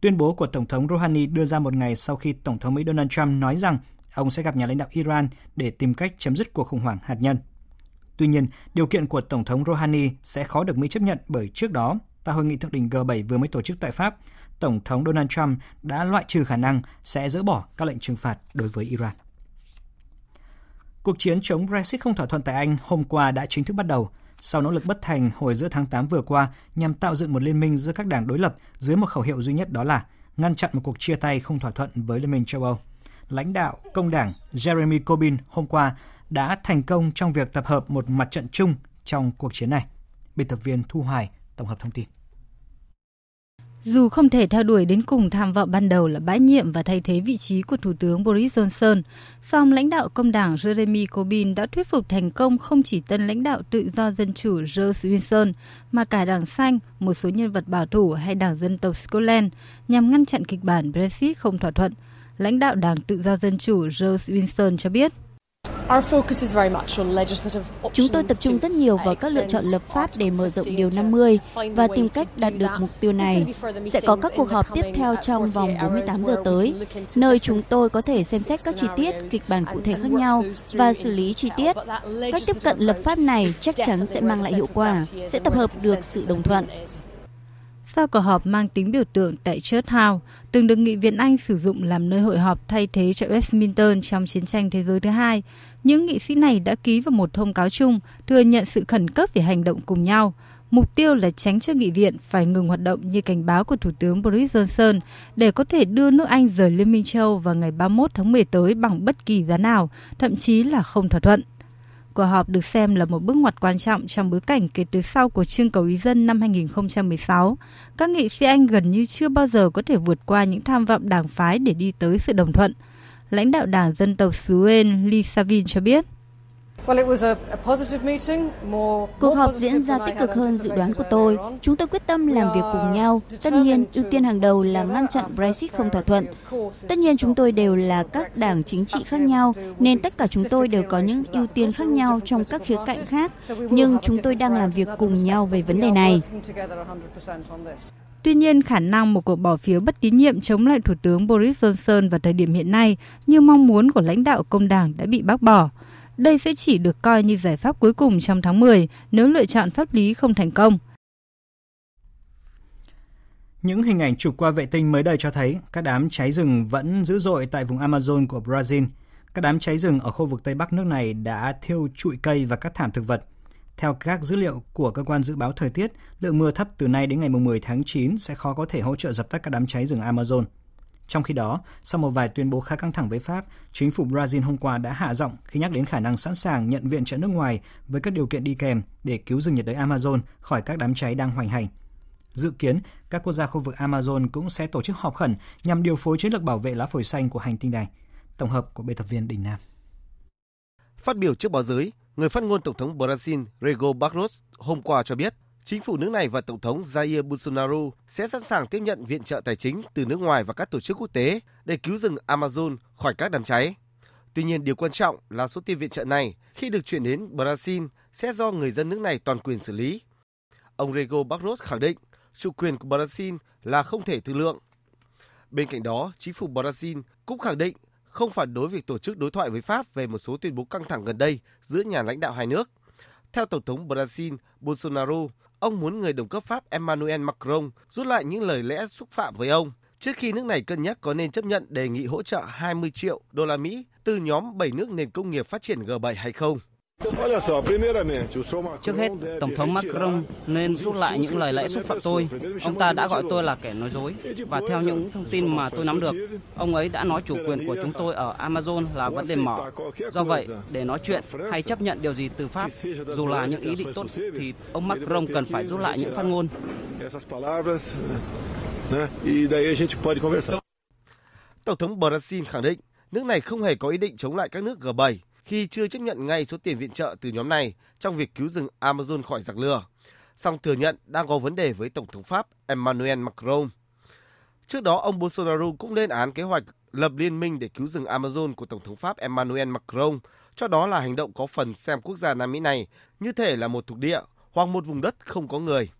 Tuyên bố của Tổng thống Rouhani đưa ra một ngày sau khi Tổng thống Mỹ Donald Trump nói rằng ông sẽ gặp nhà lãnh đạo Iran để tìm cách chấm dứt cuộc khủng hoảng hạt nhân. Tuy nhiên, điều kiện của Tổng thống Rouhani sẽ khó được Mỹ chấp nhận bởi trước đó, tại hội nghị thượng đỉnh G7 vừa mới tổ chức tại Pháp, Tổng thống Donald Trump đã loại trừ khả năng sẽ dỡ bỏ các lệnh trừng phạt đối với Iran. Cuộc chiến chống Brexit không thỏa thuận tại Anh hôm qua đã chính thức bắt đầu, sau nỗ lực bất thành hồi giữa tháng 8 vừa qua nhằm tạo dựng một liên minh giữa các đảng đối lập dưới một khẩu hiệu duy nhất đó là ngăn chặn một cuộc chia tay không thỏa thuận với Liên minh châu Âu. Lãnh đạo công đảng Jeremy Corbyn hôm qua đã thành công trong việc tập hợp một mặt trận chung trong cuộc chiến này. Biên tập viên Thu Hoài tổng hợp thông tin. Dù không thể theo đuổi đến cùng tham vọng ban đầu là bãi nhiệm và thay thế vị trí của Thủ tướng Boris Johnson, song lãnh đạo công đảng Jeremy Corbyn đã thuyết phục thành công không chỉ tân lãnh đạo tự do dân chủ Joe Wilson, mà cả đảng xanh, một số nhân vật bảo thủ hay đảng dân tộc Scotland nhằm ngăn chặn kịch bản Brexit không thỏa thuận. Lãnh đạo đảng tự do dân chủ Joe Wilson cho biết. Chúng tôi tập trung rất nhiều vào các lựa chọn lập pháp để mở rộng Điều 50 và tìm cách đạt được mục tiêu này. Sẽ có các cuộc họp tiếp theo trong vòng 48 giờ tới, nơi chúng tôi có thể xem xét các chi tiết, kịch bản cụ thể khác nhau và xử lý chi tiết. Cách tiếp cận lập pháp này chắc chắn sẽ mang lại hiệu quả, sẽ tập hợp được sự đồng thuận. Sau cuộc họp mang tính biểu tượng tại Church House, từng được Nghị viện Anh sử dụng làm nơi hội họp thay thế cho Westminster trong chiến tranh thế giới thứ hai, những nghị sĩ này đã ký vào một thông cáo chung thừa nhận sự khẩn cấp về hành động cùng nhau. Mục tiêu là tránh cho nghị viện phải ngừng hoạt động như cảnh báo của Thủ tướng Boris Johnson để có thể đưa nước Anh rời Liên minh châu vào ngày 31 tháng 10 tới bằng bất kỳ giá nào, thậm chí là không thỏa thuận. Cuộc họp được xem là một bước ngoặt quan trọng trong bối cảnh kể từ sau cuộc trưng cầu ý dân năm 2016. Các nghị sĩ Anh gần như chưa bao giờ có thể vượt qua những tham vọng đảng phái để đi tới sự đồng thuận. Lãnh đạo đảng dân tộc xứ Wales Lee Savin cho biết. Cuộc họp diễn ra tích cực hơn dự đoán của tôi. Chúng tôi quyết tâm làm việc cùng nhau. Tất nhiên, ưu tiên hàng đầu là ngăn chặn Brexit không thỏa thuận. Tất nhiên, chúng tôi đều là các đảng chính trị khác nhau, nên tất cả chúng tôi đều có những ưu tiên khác nhau trong các khía cạnh khác. Nhưng chúng tôi đang làm việc cùng nhau về vấn đề này. Tuy nhiên, khả năng một cuộc bỏ phiếu bất tín nhiệm chống lại Thủ tướng Boris Johnson vào thời điểm hiện nay như mong muốn của lãnh đạo công đảng đã bị bác bỏ. Đây sẽ chỉ được coi như giải pháp cuối cùng trong tháng 10 nếu lựa chọn pháp lý không thành công. Những hình ảnh chụp qua vệ tinh mới đây cho thấy các đám cháy rừng vẫn dữ dội tại vùng Amazon của Brazil. Các đám cháy rừng ở khu vực Tây Bắc nước này đã thiêu trụi cây và các thảm thực vật. Theo các dữ liệu của cơ quan dự báo thời tiết, lượng mưa thấp từ nay đến ngày 10 tháng 9 sẽ khó có thể hỗ trợ dập tắt các đám cháy rừng Amazon. Trong khi đó, sau một vài tuyên bố khá căng thẳng với Pháp, chính phủ Brazil hôm qua đã hạ giọng khi nhắc đến khả năng sẵn sàng nhận viện trợ nước ngoài với các điều kiện đi kèm để cứu rừng nhiệt đới Amazon khỏi các đám cháy đang hoành hành. Dự kiến, các quốc gia khu vực Amazon cũng sẽ tổ chức họp khẩn nhằm điều phối chiến lược bảo vệ lá phổi xanh của hành tinh này. Tổng hợp của biên tập viên Đình Nam. Phát biểu trước báo giới, người phát ngôn Tổng thống Brazil Rego Barros hôm qua cho biết chính phủ nước này và Tổng thống Jair Bolsonaro sẽ sẵn sàng tiếp nhận viện trợ tài chính từ nước ngoài và các tổ chức quốc tế để cứu rừng Amazon khỏi các đám cháy. Tuy nhiên, điều quan trọng là số tiền viện trợ này khi được chuyển đến Brazil sẽ do người dân nước này toàn quyền xử lý. Ông Rego Barros khẳng định chủ quyền của Brazil là không thể thương lượng. Bên cạnh đó, chính phủ Brazil cũng khẳng định không phản đối việc tổ chức đối thoại với Pháp về một số tuyên bố căng thẳng gần đây giữa nhà lãnh đạo hai nước. Theo Tổng thống Brazil Bolsonaro, ông muốn người đồng cấp Pháp Emmanuel Macron rút lại những lời lẽ xúc phạm với ông trước khi nước này cân nhắc có nên chấp nhận đề nghị hỗ trợ 20 triệu đô la Mỹ từ nhóm 7 nước nền công nghiệp phát triển G7 hay không. Trước hết, Tổng thống Macron nên rút lại những lời lẽ xúc phạm tôi. Ông ta đã gọi tôi là kẻ nói dối. Và theo những thông tin mà tôi nắm được, ông ấy đã nói chủ quyền của chúng tôi ở Amazon là vấn đề mở. Do vậy, để nói chuyện hay chấp nhận điều gì từ Pháp, dù là những ý định tốt, thì ông Macron cần phải rút lại những phát ngôn. Tổng thống Brazil khẳng định nước này không hề có ý định chống lại các nước G7 khi chưa chấp nhận ngay số tiền viện trợ từ nhóm này trong việc cứu rừng Amazon khỏi giặc lửa, song thừa nhận đang có vấn đề với Tổng thống Pháp Emmanuel Macron. Trước đó, ông Bolsonaro cũng lên án kế hoạch lập liên minh để cứu rừng Amazon của Tổng thống Pháp Emmanuel Macron, cho đó là hành động có phần xem quốc gia Nam Mỹ này như thể là một thuộc địa hoặc một vùng đất không có người.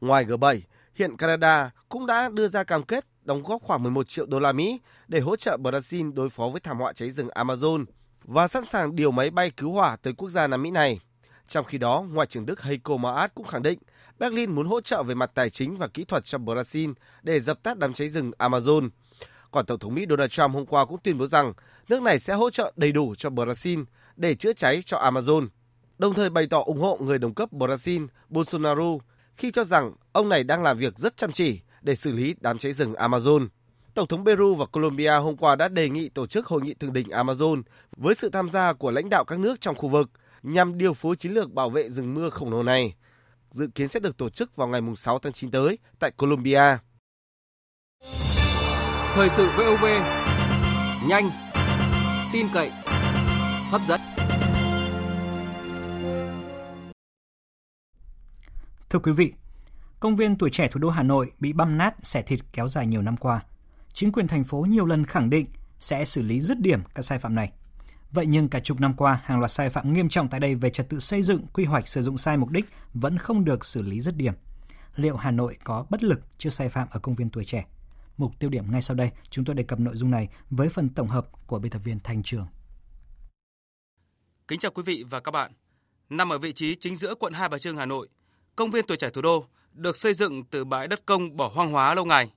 Ngoài G7, hiện Canada cũng đã đưa ra cam kết đóng góp khoảng 11 triệu đô la Mỹ để hỗ trợ Brazil đối phó với thảm họa cháy rừng Amazon và sẵn sàng điều máy bay cứu hỏa tới quốc gia Nam Mỹ này. Trong khi đó, Ngoại trưởng Đức Heiko Maas cũng khẳng định Berlin muốn hỗ trợ về mặt tài chính và kỹ thuật cho Brazil để dập tắt đám cháy rừng Amazon. Còn Tổng thống Mỹ Donald Trump hôm qua cũng tuyên bố rằng nước này sẽ hỗ trợ đầy đủ cho Brazil để chữa cháy cho Amazon, đồng thời bày tỏ ủng hộ người đồng cấp Brazil Bolsonaro khi cho rằng ông này đang làm việc rất chăm chỉ để xử lý đám cháy rừng Amazon. Tổng thống Peru và Colombia hôm qua đã đề nghị tổ chức hội nghị thượng đỉnh Amazon với sự tham gia của lãnh đạo các nước trong khu vực nhằm điều phối chiến lược bảo vệ rừng mưa khổng lồ này. Dự kiến sẽ được tổ chức vào ngày 6 tháng 9 tới tại Colombia. Thời sự VOV, nhanh, tin cậy, hấp dẫn. Thưa quý vị, công viên tuổi trẻ thủ đô Hà Nội bị băm nát, xẻ thịt kéo dài nhiều năm qua. Chính quyền thành phố nhiều lần khẳng định sẽ xử lý dứt điểm các sai phạm này. Vậy nhưng cả chục năm qua, hàng loạt sai phạm nghiêm trọng tại đây về trật tự xây dựng, quy hoạch sử dụng sai mục đích vẫn không được xử lý dứt điểm. Liệu Hà Nội có bất lực trước sai phạm ở công viên tuổi trẻ? Mục tiêu điểm ngay sau đây, chúng tôi đề cập nội dung này với phần tổng hợp của biên tập viên Thành Trường. Kính chào quý vị và các bạn. Nằm ở vị trí chính giữa quận Hai Bà Trưng, Hà Nội, công viên tuổi trẻ thủ đô được xây dựng từ bãi đất công bỏ hoang hóa lâu ngày,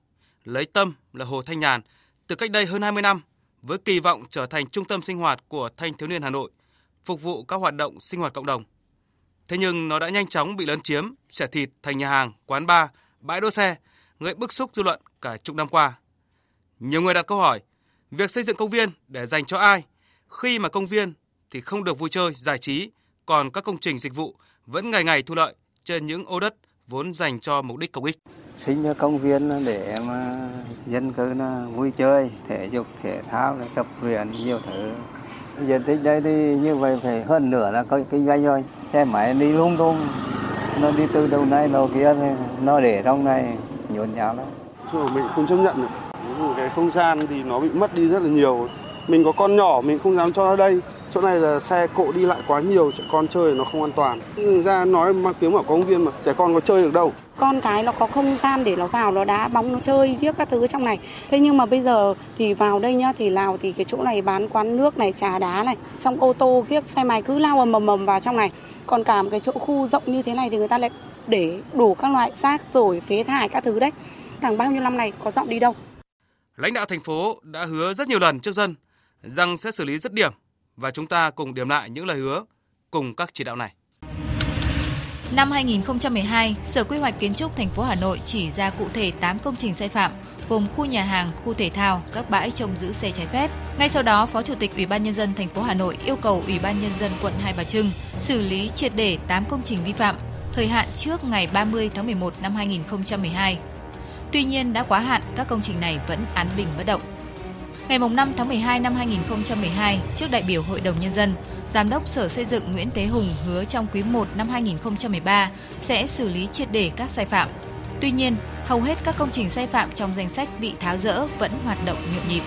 lấy tâm là Hồ Thanh Nhàn từ cách đây hơn 20 năm với kỳ vọng trở thành trung tâm sinh hoạt của thanh thiếu niên Hà Nội, phục vụ các hoạt động sinh hoạt cộng đồng. Thế nhưng nó đã nhanh chóng bị lấn chiếm, xẻ thịt thành nhà hàng, quán bar, bãi đỗ xe, gây bức xúc dư luận cả chục năm qua. Nhiều người đặt câu hỏi, việc xây dựng công viên để dành cho ai khi mà công viên thì không được vui chơi, giải trí, còn các công trình dịch vụ vẫn ngày ngày thu lợi trên những ô đất vốn dành cho mục đích công ích. Sinh ra công viên để mà dân cư là vui chơi, thể dục, thể thao, tập luyện nhiều thứ. Diện tích đây thì như vậy phải hơn nửa là có kinh doanh rồi. Xe máy đi lung tung, nó đi từ đầu này đầu kia nó để trong này nhốn nháo lắm. Chỗ mình không chấp nhận được. Cái không gian thì nó bị mất đi rất là nhiều. Mình có con nhỏ mình không dám cho nó đây chỗ này là xe cộ đi lại quá nhiều trẻ con chơi nó không an toàn. Ra nói mang tiếng ở công viên mà trẻ con có chơi được đâu. Con cái nó có không gian để nó vào nó đá bóng nó chơi tiếp các thứ trong này. Thế nhưng mà bây giờ thì vào đây nhá thì nào thì cái chỗ này bán quán nước này trà đá này xong ô tô kiếp xe máy cứ lao ầm ầm vào trong này. Còn cả một cái chỗ khu rộng như thế này thì người ta lại để đủ các loại rác rồi phế thải các thứ đấy. Hàng bao nhiêu năm này có dọn đi đâu? Lãnh đạo thành phố đã hứa rất nhiều lần trước dân rằng sẽ xử lý dứt điểm và chúng ta cùng điểm lại những lời hứa cùng các chỉ đạo này. Năm 2012, Sở Quy hoạch Kiến trúc thành phố Hà Nội chỉ ra cụ thể 8 công trình sai phạm, gồm khu nhà hàng, khu thể thao, các bãi trông giữ xe trái phép. Ngay sau đó, Phó Chủ tịch Ủy ban nhân dân thành phố Hà Nội yêu cầu Ủy ban nhân dân quận Hai Bà Trưng xử lý triệt để 8 công trình vi phạm, thời hạn trước ngày 30 tháng 11 năm 2012. Tuy nhiên đã quá hạn, các công trình này vẫn án bình bất động. Ngày 5 tháng 12 năm 2012, trước đại biểu Hội đồng Nhân dân, Giám đốc Sở Xây dựng Nguyễn Thế Hùng hứa trong quý 1 năm 2013 sẽ xử lý triệt để các sai phạm. Tuy nhiên, hầu hết các công trình sai phạm trong danh sách bị tháo rỡ vẫn hoạt động nhộn nhịp.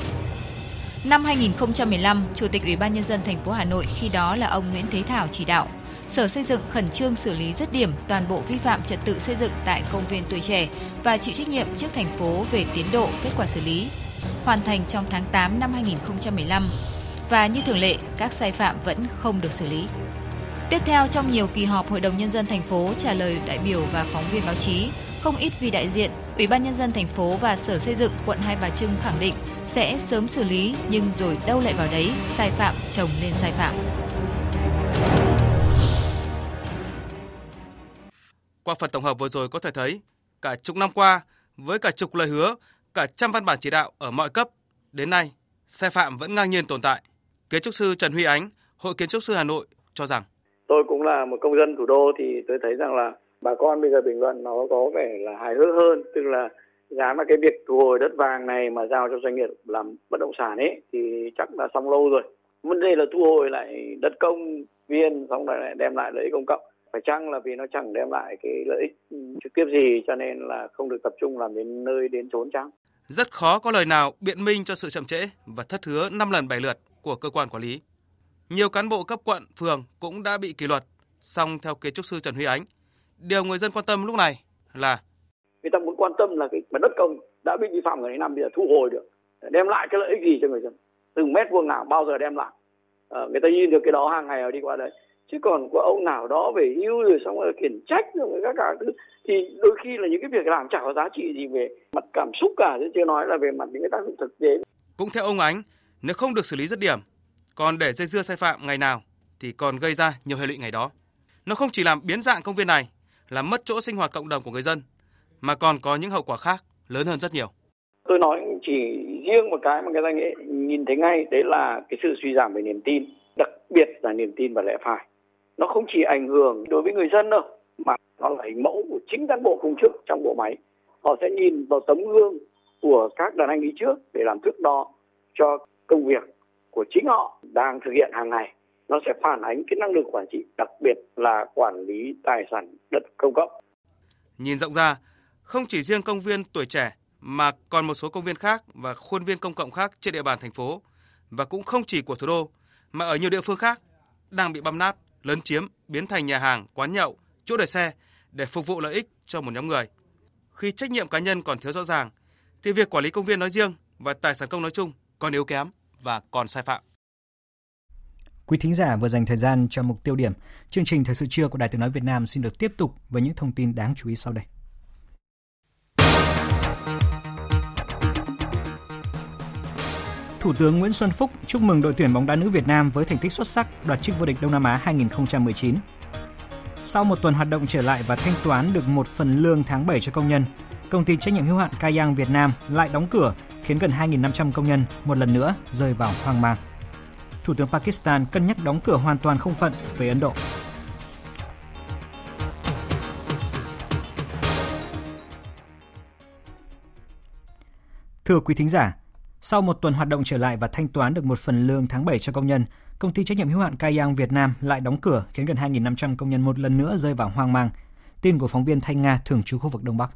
Năm 2015, Chủ tịch Ủy ban nhân dân thành phố Hà Nội khi đó là ông Nguyễn Thế Thảo chỉ đạo Sở Xây dựng khẩn trương xử lý dứt điểm toàn bộ vi phạm trật tự xây dựng tại công viên tuổi trẻ và chịu trách nhiệm trước thành phố về tiến độ kết quả xử lý. Hoàn thành trong tháng 8 năm 2015 và như thường lệ, các sai phạm vẫn không được xử lý. Tiếp theo trong nhiều kỳ họp Hội đồng nhân dân thành phố trả lời đại biểu và phóng viên báo chí, không ít vị đại diện, Ủy ban nhân dân thành phố và Sở Xây dựng quận Hai Bà Trưng khẳng định sẽ sớm xử lý nhưng rồi đâu lại vào đấy, sai phạm chồng lên sai phạm. Qua phần tổng hợp vừa rồi có thể thấy, cả chục năm qua, với cả chục lời hứa, cả trăm văn bản chỉ đạo ở mọi cấp, đến nay, sai phạm vẫn ngang nhiên tồn tại. Kiến trúc sư Trần Huy Ánh, Hội Kiến trúc sư Hà Nội cho rằng Tôi cũng là một công dân thủ đô thì tôi thấy rằng là bà con bây giờ bình luận nó có vẻ là hài hước hơn, tức là giá mà cái việc thu hồi đất vàng này mà giao cho doanh nghiệp làm bất động sản ấy thì chắc là xong lâu rồi. Vấn đề là thu hồi lại đất công viên xong rồi lại đem lại lợi ích công cộng phải chăng là vì nó chẳng đem lại cái lợi ích trực tiếp gì cho nên là không được tập trung làm đến nơi đến chốn chăng? Rất khó có lời nào biện minh cho sự chậm trễ và thất hứa 5 lần 7 lượt của cơ quan quản lý. Nhiều cán bộ cấp quận, phường cũng đã bị kỷ luật, song theo kiến trúc sư Trần Huy Ánh, điều người dân quan tâm lúc này là người ta muốn quan tâm là cái đất công đã bị vi phạm ngày năm bây giờ thu hồi được đem lại cái lợi ích gì cho người dân? Từng mét vuông nào bao giờ đem lại? À, người ta nhìn được cái đó hàng ngày ở đi qua đấy chứ còn có ông nào đó về hưu rồi xong rồi khiển trách rồi các cả thứ thì đôi khi là những cái việc làm chẳng có giá trị gì về mặt cảm xúc cả chứ chưa nói là về mặt những cái tác dụng thực tế. Cũng theo ông ánh nếu không được xử lý dứt điểm còn để dây dưa sai phạm ngày nào thì còn gây ra nhiều hệ lụy ngày đó. Nó không chỉ làm biến dạng công viên này làm mất chỗ sinh hoạt cộng đồng của người dân mà còn có những hậu quả khác lớn hơn rất nhiều. Tôi nói chỉ riêng một cái mà người ta nghĩ nhìn thấy ngay đấy là cái sự suy giảm về niềm tin đặc biệt là niềm tin và lẽ phải nó không chỉ ảnh hưởng đối với người dân đâu, mà nó là hình mẫu của chính cán bộ công chức trong bộ máy. Họ sẽ nhìn vào tấm gương của các đàn anh đi trước để làm thước đo cho công việc của chính họ đang thực hiện hàng ngày. Nó sẽ phản ánh cái năng lực quản trị, đặc biệt là quản lý tài sản đất công cộng. Nhìn rộng ra, không chỉ riêng công viên tuổi trẻ, mà còn một số công viên khác và khuôn viên công cộng khác trên địa bàn thành phố, và cũng không chỉ của thủ đô, mà ở nhiều địa phương khác đang bị băm nát lấn chiếm, biến thành nhà hàng, quán nhậu, chỗ để xe để phục vụ lợi ích cho một nhóm người. Khi trách nhiệm cá nhân còn thiếu rõ ràng, thì việc quản lý công viên nói riêng và tài sản công nói chung còn yếu kém và còn sai phạm. Quý thính giả vừa dành thời gian cho mục tiêu điểm. Chương trình Thời sự trưa của Đài Tiếng Nói Việt Nam xin được tiếp tục với những thông tin đáng chú ý sau đây. Thủ tướng Nguyễn Xuân Phúc chúc mừng đội tuyển bóng đá nữ Việt Nam với thành tích xuất sắc đoạt chức vô địch Đông Nam Á 2019. Sau một tuần hoạt động trở lại và thanh toán được một phần lương tháng 7 cho công nhân, công ty trách nhiệm hữu hạn Kayang Việt Nam lại đóng cửa, khiến gần 2.500 công nhân một lần nữa rơi vào hoang mang. Thủ tướng Pakistan cân nhắc đóng cửa hoàn toàn không phận với Ấn Độ. Thưa quý thính giả, sau một tuần hoạt động trở lại và thanh toán được một phần lương tháng 7 cho công nhân, công ty trách nhiệm hữu hạn Kayang Việt Nam lại đóng cửa khiến gần 2.500 công nhân một lần nữa rơi vào hoang mang. Tin của phóng viên Thanh Nga thường trú khu vực Đông Bắc.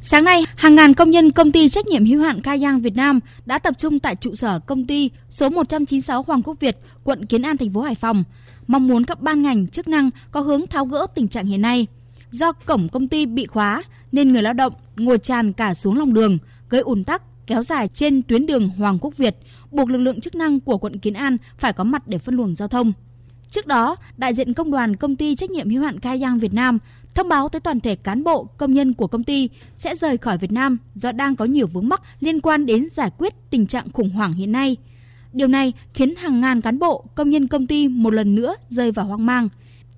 Sáng nay, hàng ngàn công nhân công ty trách nhiệm hữu hạn Kayang Việt Nam đã tập trung tại trụ sở công ty số 196 Hoàng Quốc Việt, quận Kiến An, thành phố Hải Phòng, mong muốn các ban ngành chức năng có hướng tháo gỡ tình trạng hiện nay. Do cổng công ty bị khóa nên người lao động ngồi tràn cả xuống lòng đường, gây ùn tắc kéo dài trên tuyến đường Hoàng Quốc Việt, buộc lực lượng chức năng của quận Kiến An phải có mặt để phân luồng giao thông. Trước đó, đại diện công đoàn công ty trách nhiệm hữu hạn Kayang Việt Nam thông báo tới toàn thể cán bộ, công nhân của công ty sẽ rời khỏi Việt Nam do đang có nhiều vướng mắc liên quan đến giải quyết tình trạng khủng hoảng hiện nay. Điều này khiến hàng ngàn cán bộ, công nhân công ty một lần nữa rơi vào hoang mang.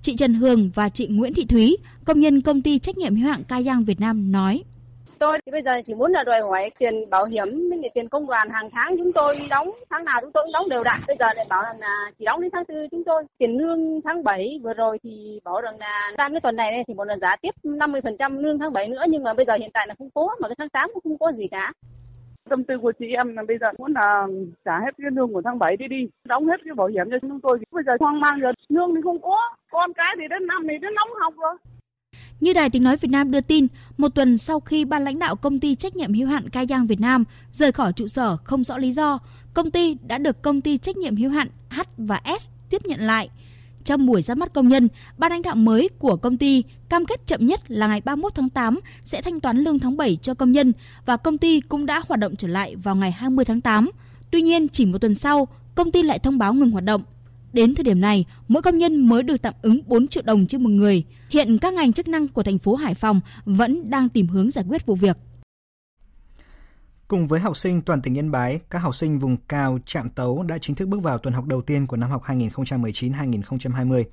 Chị Trần Hường và chị Nguyễn Thị Thúy, công nhân công ty trách nhiệm hữu hạn Kayang Việt Nam nói: tôi. Thì bây giờ chỉ muốn là đòi hỏi tiền bảo hiểm với tiền công đoàn hàng tháng chúng tôi đóng, tháng nào chúng tôi cũng đóng đều đặn. Bây giờ lại bảo là chỉ đóng đến tháng tư chúng tôi. Tiền lương tháng 7 vừa rồi thì bảo rằng là sang cái tuần này thì một lần giá tiếp 50% lương tháng 7 nữa. Nhưng mà bây giờ hiện tại là không có, mà cái tháng 8 cũng không có gì cả. Tâm tư của chị em là bây giờ muốn là trả hết cái lương của tháng 7 đi đi, đóng hết cái bảo hiểm cho chúng tôi. Bây giờ hoang mang rồi, lương thì không có, con cái thì đến năm thì đến nóng học rồi như Đài Tiếng Nói Việt Nam đưa tin, một tuần sau khi ban lãnh đạo công ty trách nhiệm hữu hạn Cai Giang Việt Nam rời khỏi trụ sở không rõ lý do, công ty đã được công ty trách nhiệm hữu hạn H và S tiếp nhận lại. Trong buổi ra mắt công nhân, ban lãnh đạo mới của công ty cam kết chậm nhất là ngày 31 tháng 8 sẽ thanh toán lương tháng 7 cho công nhân và công ty cũng đã hoạt động trở lại vào ngày 20 tháng 8. Tuy nhiên, chỉ một tuần sau, công ty lại thông báo ngừng hoạt động. Đến thời điểm này, mỗi công nhân mới được tạm ứng 4 triệu đồng trên một người. Hiện các ngành chức năng của thành phố Hải Phòng vẫn đang tìm hướng giải quyết vụ việc. Cùng với học sinh toàn tỉnh Yên Bái, các học sinh vùng cao Trạm Tấu đã chính thức bước vào tuần học đầu tiên của năm học 2019-2020.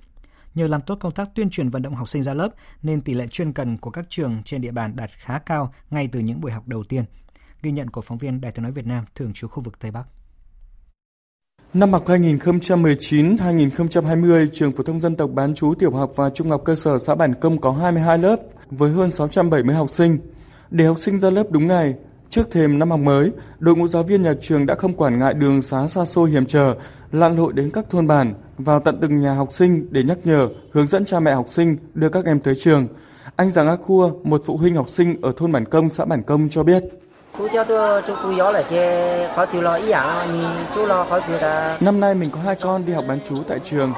Nhờ làm tốt công tác tuyên truyền vận động học sinh ra lớp nên tỷ lệ chuyên cần của các trường trên địa bàn đạt khá cao ngay từ những buổi học đầu tiên. Ghi nhận của phóng viên Đài tiếng nói Việt Nam thường trú khu vực Tây Bắc. Năm học 2019-2020, trường phổ thông dân tộc bán chú tiểu học và trung học cơ sở xã Bản Công có 22 lớp với hơn 670 học sinh. Để học sinh ra lớp đúng ngày, trước thềm năm học mới, đội ngũ giáo viên nhà trường đã không quản ngại đường xá xa xôi hiểm trở, lặn lội đến các thôn bản, vào tận từng nhà học sinh để nhắc nhở, hướng dẫn cha mẹ học sinh đưa các em tới trường. Anh Giàng A Khua, một phụ huynh học sinh ở thôn Bản Công, xã Bản Công cho biết. Năm nay mình có hai con đi học bán chú tại trường.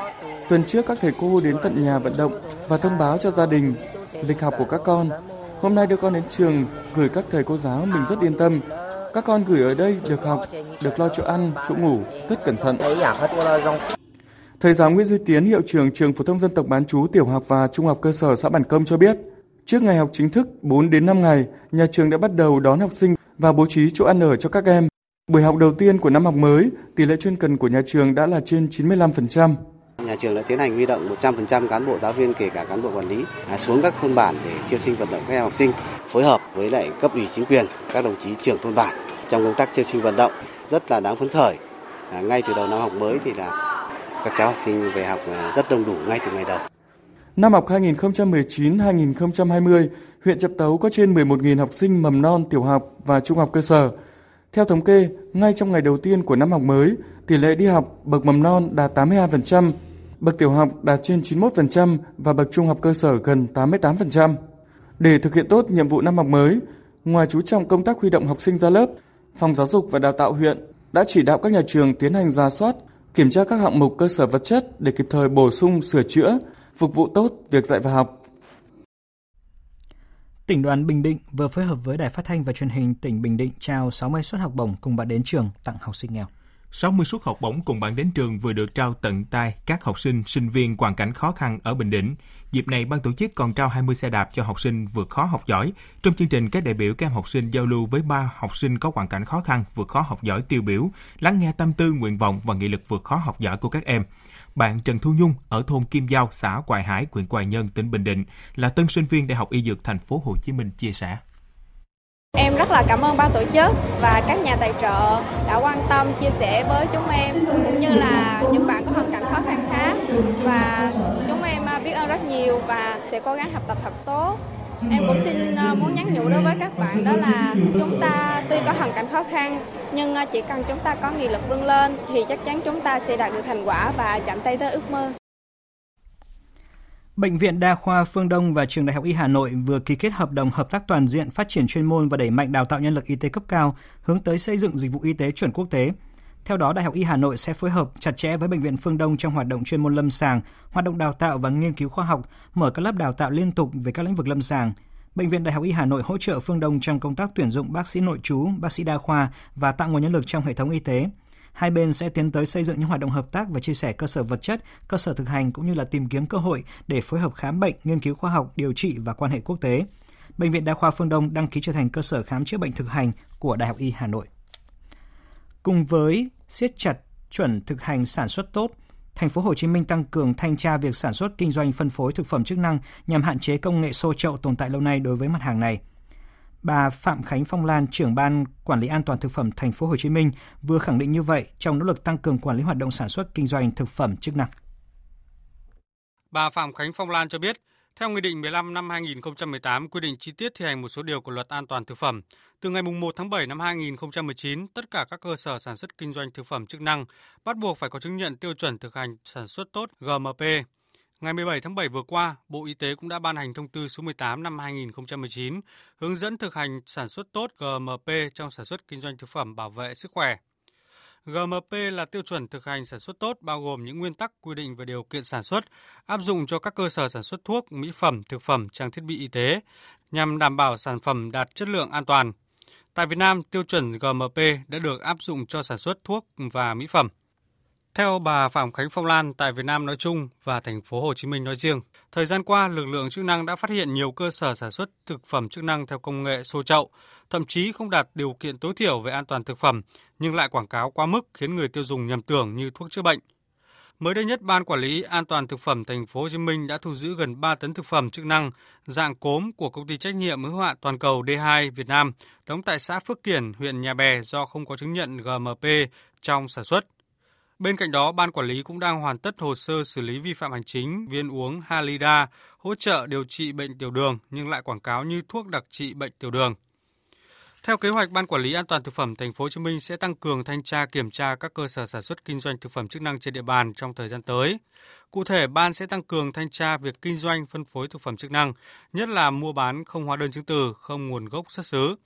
Tuần trước các thầy cô đến tận nhà vận động và thông báo cho gia đình lịch học của các con. Hôm nay đưa con đến trường gửi các thầy cô giáo mình rất yên tâm. Các con gửi ở đây được học, được lo chỗ ăn, chỗ ngủ, rất cẩn thận. Thầy giáo Nguyễn Duy Tiến, hiệu trưởng trường phổ thông dân tộc bán chú tiểu học và trung học cơ sở xã Bản Công cho biết, trước ngày học chính thức 4 đến 5 ngày, nhà trường đã bắt đầu đón học sinh và bố trí chỗ ăn ở cho các em. Buổi học đầu tiên của năm học mới, tỷ lệ chuyên cần của nhà trường đã là trên 95%. Nhà trường đã tiến hành huy động 100% cán bộ giáo viên kể cả cán bộ quản lý à, xuống các thôn bản để chiêu sinh vận động các em học sinh, phối hợp với lại cấp ủy chính quyền, các đồng chí trưởng thôn bản trong công tác chiêu sinh vận động rất là đáng phấn khởi. À, ngay từ đầu năm học mới thì là các cháu học sinh về học à, rất đông đủ ngay từ ngày đầu. Năm học 2019-2020, huyện Trạm Tấu có trên 11.000 học sinh mầm non, tiểu học và trung học cơ sở. Theo thống kê, ngay trong ngày đầu tiên của năm học mới, tỷ lệ đi học bậc mầm non đạt 82%, bậc tiểu học đạt trên 91% và bậc trung học cơ sở gần 88%. Để thực hiện tốt nhiệm vụ năm học mới, ngoài chú trọng công tác huy động học sinh ra lớp, Phòng Giáo dục và Đào tạo huyện đã chỉ đạo các nhà trường tiến hành ra soát, kiểm tra các hạng mục cơ sở vật chất để kịp thời bổ sung, sửa chữa, phục vụ tốt việc dạy và học. Tỉnh đoàn Bình Định vừa phối hợp với Đài Phát thanh và Truyền hình tỉnh Bình Định trao 60 suất học bổng cùng bạn đến trường tặng học sinh nghèo. 60 suất học bổng cùng bạn đến trường vừa được trao tận tay các học sinh, sinh viên hoàn cảnh khó khăn ở Bình Định. Dịp này, ban tổ chức còn trao 20 xe đạp cho học sinh vượt khó học giỏi. Trong chương trình, các đại biểu các em học sinh giao lưu với ba học sinh có hoàn cảnh khó khăn, vượt khó học giỏi tiêu biểu, lắng nghe tâm tư, nguyện vọng và nghị lực vượt khó học giỏi của các em. Bạn Trần Thu Nhung ở thôn Kim Giao, xã Quài Hải, huyện Quài Nhơn, tỉnh Bình Định là tân sinh viên Đại học Y Dược thành phố Hồ Chí Minh chia sẻ. Em rất là cảm ơn ban tổ chức và các nhà tài trợ đã quan tâm chia sẻ với chúng em cũng như là những bạn có hoàn cảnh khó khăn khác và chúng em biết ơn rất nhiều và sẽ cố gắng học tập thật tốt. Em cũng xin ờ, muốn nhắn nhủ đối với các bạn đó là chúng ta tuy có hoàn cảnh khó khăn nhưng ờ, chỉ cần chúng ta có nghị lực vươn lên thì chắc chắn chúng ta sẽ đạt được thành quả và chạm tay tới ước mơ. Bệnh viện Đa khoa Phương Đông và Trường Đại học Y Hà Nội vừa ký kết hợp đồng hợp tác toàn diện phát triển chuyên môn và đẩy mạnh đào tạo nhân lực y tế cấp cao, hướng tới xây dựng dịch vụ y tế chuẩn quốc tế. Theo đó, Đại học Y Hà Nội sẽ phối hợp chặt chẽ với Bệnh viện Phương Đông trong hoạt động chuyên môn lâm sàng, hoạt động đào tạo và nghiên cứu khoa học, mở các lớp đào tạo liên tục về các lĩnh vực lâm sàng. Bệnh viện Đại học Y Hà Nội hỗ trợ Phương Đông trong công tác tuyển dụng bác sĩ nội trú, bác sĩ đa khoa và tạo nguồn nhân lực trong hệ thống y tế. Hai bên sẽ tiến tới xây dựng những hoạt động hợp tác và chia sẻ cơ sở vật chất, cơ sở thực hành cũng như là tìm kiếm cơ hội để phối hợp khám bệnh, nghiên cứu khoa học, điều trị và quan hệ quốc tế. Bệnh viện Đa khoa Phương Đông đăng ký trở thành cơ sở khám chữa bệnh thực hành của Đại học Y Hà Nội. Cùng với siết chặt chuẩn thực hành sản xuất tốt, thành phố Hồ Chí Minh tăng cường thanh tra việc sản xuất kinh doanh phân phối thực phẩm chức năng nhằm hạn chế công nghệ xô chậu tồn tại lâu nay đối với mặt hàng này. Bà Phạm Khánh Phong Lan, trưởng ban quản lý an toàn thực phẩm thành phố Hồ Chí Minh vừa khẳng định như vậy trong nỗ lực tăng cường quản lý hoạt động sản xuất kinh doanh thực phẩm chức năng. Bà Phạm Khánh Phong Lan cho biết, theo Nghị định 15 năm 2018 quy định chi tiết thi hành một số điều của Luật An toàn thực phẩm, từ ngày 1 tháng 7 năm 2019, tất cả các cơ sở sản xuất kinh doanh thực phẩm chức năng bắt buộc phải có chứng nhận tiêu chuẩn thực hành sản xuất tốt GMP. Ngày 17 tháng 7 vừa qua, Bộ Y tế cũng đã ban hành thông tư số 18 năm 2019 hướng dẫn thực hành sản xuất tốt GMP trong sản xuất kinh doanh thực phẩm bảo vệ sức khỏe. GMP là tiêu chuẩn thực hành sản xuất tốt bao gồm những nguyên tắc quy định về điều kiện sản xuất, áp dụng cho các cơ sở sản xuất thuốc, mỹ phẩm, thực phẩm, trang thiết bị y tế nhằm đảm bảo sản phẩm đạt chất lượng an toàn. Tại Việt Nam, tiêu chuẩn GMP đã được áp dụng cho sản xuất thuốc và mỹ phẩm. Theo bà Phạm Khánh Phong Lan, tại Việt Nam nói chung và thành phố Hồ Chí Minh nói riêng, thời gian qua lực lượng chức năng đã phát hiện nhiều cơ sở sản xuất thực phẩm chức năng theo công nghệ xô chậu, thậm chí không đạt điều kiện tối thiểu về an toàn thực phẩm nhưng lại quảng cáo quá mức khiến người tiêu dùng nhầm tưởng như thuốc chữa bệnh. Mới đây nhất, Ban Quản lý An toàn thực phẩm thành phố Hồ Chí Minh đã thu giữ gần 3 tấn thực phẩm chức năng dạng cốm của công ty trách nhiệm hữu hạn toàn cầu D2 Việt Nam, đóng tại xã Phước Kiển, huyện Nhà Bè do không có chứng nhận GMP trong sản xuất. Bên cạnh đó, ban quản lý cũng đang hoàn tất hồ sơ xử lý vi phạm hành chính viên uống Halida hỗ trợ điều trị bệnh tiểu đường nhưng lại quảng cáo như thuốc đặc trị bệnh tiểu đường. Theo kế hoạch, Ban Quản lý An toàn thực phẩm Thành phố Hồ Chí Minh sẽ tăng cường thanh tra kiểm tra các cơ sở sản xuất kinh doanh thực phẩm chức năng trên địa bàn trong thời gian tới. Cụ thể, ban sẽ tăng cường thanh tra việc kinh doanh phân phối thực phẩm chức năng, nhất là mua bán không hóa đơn chứng từ, không nguồn gốc xuất xứ.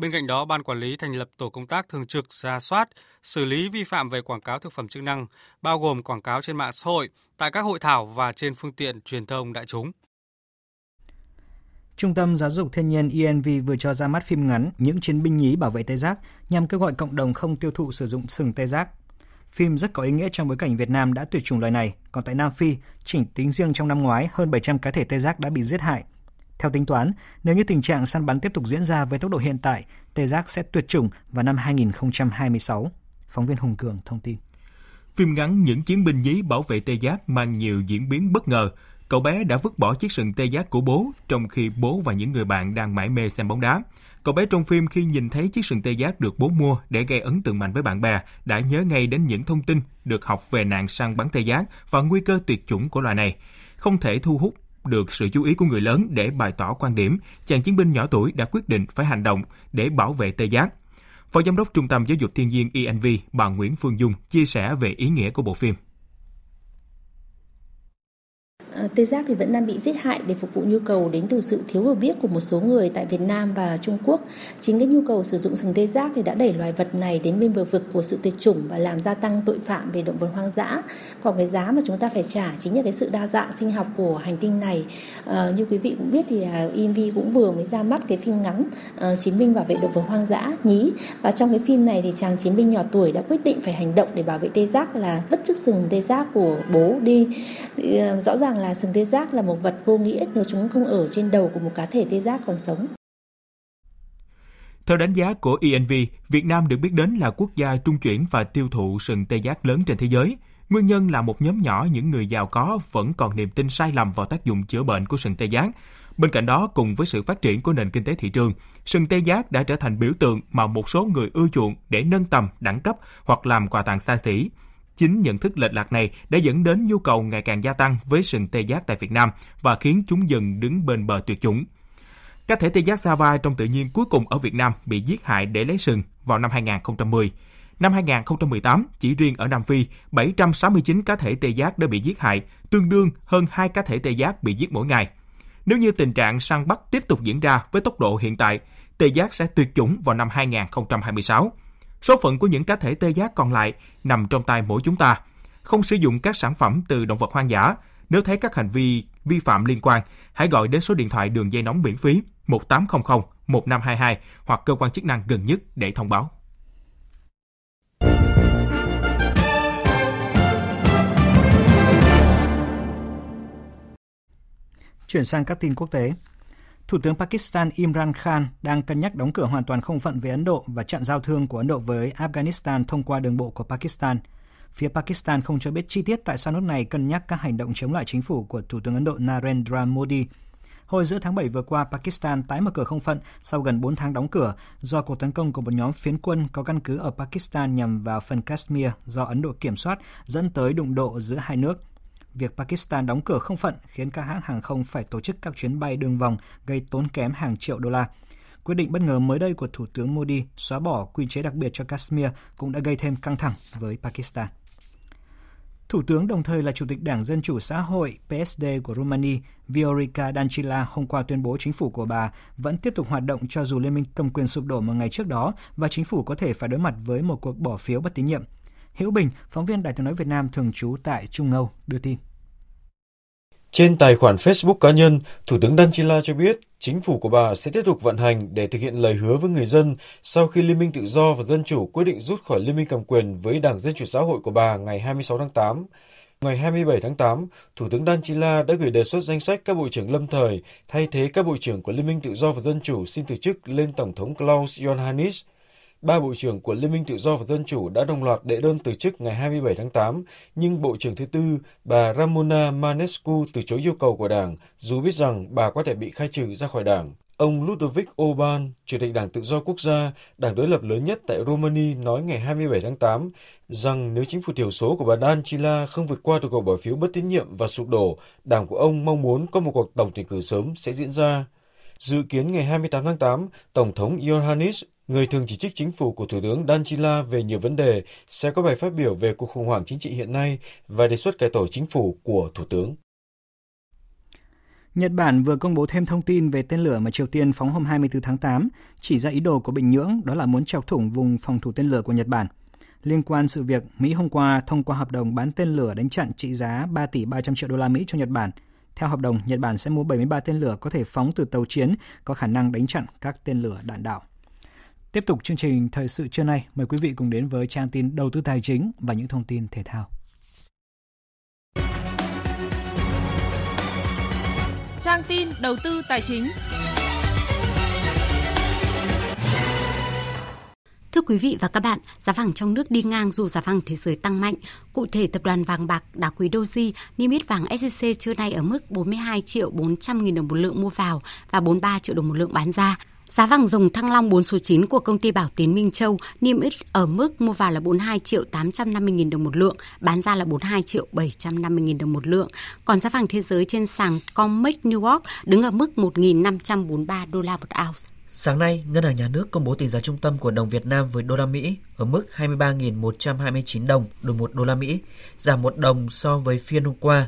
Bên cạnh đó, ban quản lý thành lập tổ công tác thường trực ra soát, xử lý vi phạm về quảng cáo thực phẩm chức năng, bao gồm quảng cáo trên mạng xã hội, tại các hội thảo và trên phương tiện truyền thông đại chúng. Trung tâm Giáo dục Thiên nhiên ENV vừa cho ra mắt phim ngắn Những chiến binh nhí bảo vệ tê giác nhằm kêu gọi cộng đồng không tiêu thụ sử dụng sừng tê giác. Phim rất có ý nghĩa trong bối cảnh Việt Nam đã tuyệt chủng loài này, còn tại Nam Phi, chỉ tính riêng trong năm ngoái, hơn 700 cá thể tê giác đã bị giết hại. Theo tính toán, nếu như tình trạng săn bắn tiếp tục diễn ra với tốc độ hiện tại, tê giác sẽ tuyệt chủng vào năm 2026. Phóng viên Hùng Cường thông tin. Phim ngắn Những chiến binh nhí bảo vệ tê giác mang nhiều diễn biến bất ngờ, Cậu bé đã vứt bỏ chiếc sừng tê giác của bố trong khi bố và những người bạn đang mải mê xem bóng đá. Cậu bé trong phim khi nhìn thấy chiếc sừng tê giác được bố mua để gây ấn tượng mạnh với bạn bè đã nhớ ngay đến những thông tin được học về nạn săn bắn tê giác và nguy cơ tuyệt chủng của loài này. Không thể thu hút được sự chú ý của người lớn để bày tỏ quan điểm, chàng chiến binh nhỏ tuổi đã quyết định phải hành động để bảo vệ tê giác. Phó Giám đốc Trung tâm Giáo dục Thiên nhiên ENV, bà Nguyễn Phương Dung chia sẻ về ý nghĩa của bộ phim. Ờ, tê giác thì vẫn đang bị giết hại để phục vụ nhu cầu đến từ sự thiếu hiểu biết của một số người tại Việt Nam và Trung Quốc. Chính cái nhu cầu sử dụng sừng tê giác thì đã đẩy loài vật này đến bên bờ vực của sự tuyệt chủng và làm gia tăng tội phạm về động vật hoang dã. Còn cái giá mà chúng ta phải trả chính là cái sự đa dạng sinh học của hành tinh này. À, như quý vị cũng biết thì à, IMV cũng vừa mới ra mắt cái phim ngắn uh, chiến binh bảo vệ động vật hoang dã nhí và trong cái phim này thì chàng chiến binh nhỏ tuổi đã quyết định phải hành động để bảo vệ tê giác là vứt chiếc sừng tê giác của bố đi. Thì, uh, rõ ràng là sừng tê giác là một vật vô nghĩa nếu chúng không ở trên đầu của một cá thể tê giác còn sống. Theo đánh giá của ENV, Việt Nam được biết đến là quốc gia trung chuyển và tiêu thụ sừng tê giác lớn trên thế giới. Nguyên nhân là một nhóm nhỏ những người giàu có vẫn còn niềm tin sai lầm vào tác dụng chữa bệnh của sừng tê giác. Bên cạnh đó, cùng với sự phát triển của nền kinh tế thị trường, sừng tê giác đã trở thành biểu tượng mà một số người ưa chuộng để nâng tầm, đẳng cấp hoặc làm quà tặng xa xỉ. Chính nhận thức lệch lạc này đã dẫn đến nhu cầu ngày càng gia tăng với sừng tê giác tại Việt Nam và khiến chúng dần đứng bên bờ tuyệt chủng. Các thể tê giác Sava trong tự nhiên cuối cùng ở Việt Nam bị giết hại để lấy sừng vào năm 2010. Năm 2018, chỉ riêng ở Nam Phi, 769 cá thể tê giác đã bị giết hại, tương đương hơn 2 cá thể tê giác bị giết mỗi ngày. Nếu như tình trạng săn bắt tiếp tục diễn ra với tốc độ hiện tại, tê giác sẽ tuyệt chủng vào năm 2026. Số phận của những cá thể tê giác còn lại nằm trong tay mỗi chúng ta. Không sử dụng các sản phẩm từ động vật hoang dã. Nếu thấy các hành vi vi phạm liên quan, hãy gọi đến số điện thoại đường dây nóng miễn phí 1800 1522 hoặc cơ quan chức năng gần nhất để thông báo. Chuyển sang các tin quốc tế. Thủ tướng Pakistan Imran Khan đang cân nhắc đóng cửa hoàn toàn không phận về Ấn Độ và chặn giao thương của Ấn Độ với Afghanistan thông qua đường bộ của Pakistan. Phía Pakistan không cho biết chi tiết tại sao nước này cân nhắc các hành động chống lại chính phủ của Thủ tướng Ấn Độ Narendra Modi. Hồi giữa tháng 7 vừa qua, Pakistan tái mở cửa không phận sau gần 4 tháng đóng cửa do cuộc tấn công của một nhóm phiến quân có căn cứ ở Pakistan nhằm vào phần Kashmir do Ấn Độ kiểm soát, dẫn tới đụng độ giữa hai nước. Việc Pakistan đóng cửa không phận khiến các hãng hàng không phải tổ chức các chuyến bay đường vòng gây tốn kém hàng triệu đô la. Quyết định bất ngờ mới đây của Thủ tướng Modi xóa bỏ quy chế đặc biệt cho Kashmir cũng đã gây thêm căng thẳng với Pakistan. Thủ tướng đồng thời là Chủ tịch Đảng Dân Chủ Xã hội PSD của Romania Viorica Dancila hôm qua tuyên bố chính phủ của bà vẫn tiếp tục hoạt động cho dù Liên minh cầm quyền sụp đổ một ngày trước đó và chính phủ có thể phải đối mặt với một cuộc bỏ phiếu bất tín nhiệm. Hữu Bình, phóng viên Đài tiếng nói Việt Nam thường trú tại Trung Âu, đưa tin. Trên tài khoản Facebook cá nhân, Thủ tướng Danchila cho biết chính phủ của bà sẽ tiếp tục vận hành để thực hiện lời hứa với người dân sau khi Liên minh Tự do và Dân chủ quyết định rút khỏi Liên minh cầm quyền với Đảng Dân chủ Xã hội của bà ngày 26 tháng 8. Ngày 27 tháng 8, Thủ tướng Danchila đã gửi đề xuất danh sách các bộ trưởng lâm thời thay thế các bộ trưởng của Liên minh Tự do và Dân chủ xin từ chức lên Tổng thống Klaus Johannes. – Ba bộ trưởng của Liên minh Tự do và Dân chủ đã đồng loạt đệ đơn từ chức ngày 27 tháng 8, nhưng Bộ trưởng thứ tư, bà Ramona Manescu từ chối yêu cầu của Đảng, dù biết rằng bà có thể bị khai trừ ra khỏi Đảng. Ông Ludovic Orban, Chủ tịch Đảng Tự do Quốc gia, đảng đối lập lớn nhất tại Romania, nói ngày 27 tháng 8 rằng nếu chính phủ thiểu số của bà Dancila không vượt qua được cuộc bỏ phiếu bất tín nhiệm và sụp đổ, đảng của ông mong muốn có một cuộc tổng tuyển cử sớm sẽ diễn ra. Dự kiến ngày 28 tháng 8, Tổng thống Iohannis người thường chỉ trích chính phủ của Thủ tướng Danjila về nhiều vấn đề, sẽ có bài phát biểu về cuộc khủng hoảng chính trị hiện nay và đề xuất cải tổ chính phủ của Thủ tướng. Nhật Bản vừa công bố thêm thông tin về tên lửa mà Triều Tiên phóng hôm 24 tháng 8, chỉ ra ý đồ của Bình Nhưỡng đó là muốn chọc thủng vùng phòng thủ tên lửa của Nhật Bản. Liên quan sự việc, Mỹ hôm qua thông qua hợp đồng bán tên lửa đánh chặn trị giá 3 tỷ 300 triệu đô la Mỹ cho Nhật Bản. Theo hợp đồng, Nhật Bản sẽ mua 73 tên lửa có thể phóng từ tàu chiến có khả năng đánh chặn các tên lửa đạn đạo. Tiếp tục chương trình thời sự trưa nay, mời quý vị cùng đến với trang tin đầu tư tài chính và những thông tin thể thao. Trang tin đầu tư tài chính. Thưa quý vị và các bạn, giá vàng trong nước đi ngang dù giá vàng thế giới tăng mạnh. Cụ thể, tập đoàn vàng bạc đá quý Doji niêm yết vàng SJC trưa nay ở mức 42 triệu 400 nghìn đồng một lượng mua vào và 43 triệu đồng một lượng bán ra. Giá vàng dòng thăng long 4 số 9 của công ty Bảo Tín Minh Châu niêm yết ở mức mua vào là 42 triệu 850 nghìn đồng một lượng, bán ra là 42 triệu 750 nghìn đồng một lượng. Còn giá vàng thế giới trên sàn COMEX New York đứng ở mức 1.543 đô la một ounce. Sáng nay, Ngân hàng Nhà nước công bố tỷ giá trung tâm của đồng Việt Nam với đô la Mỹ ở mức 23.129 đồng đổi 1 đô la Mỹ, giảm 1 đồng so với phiên hôm qua.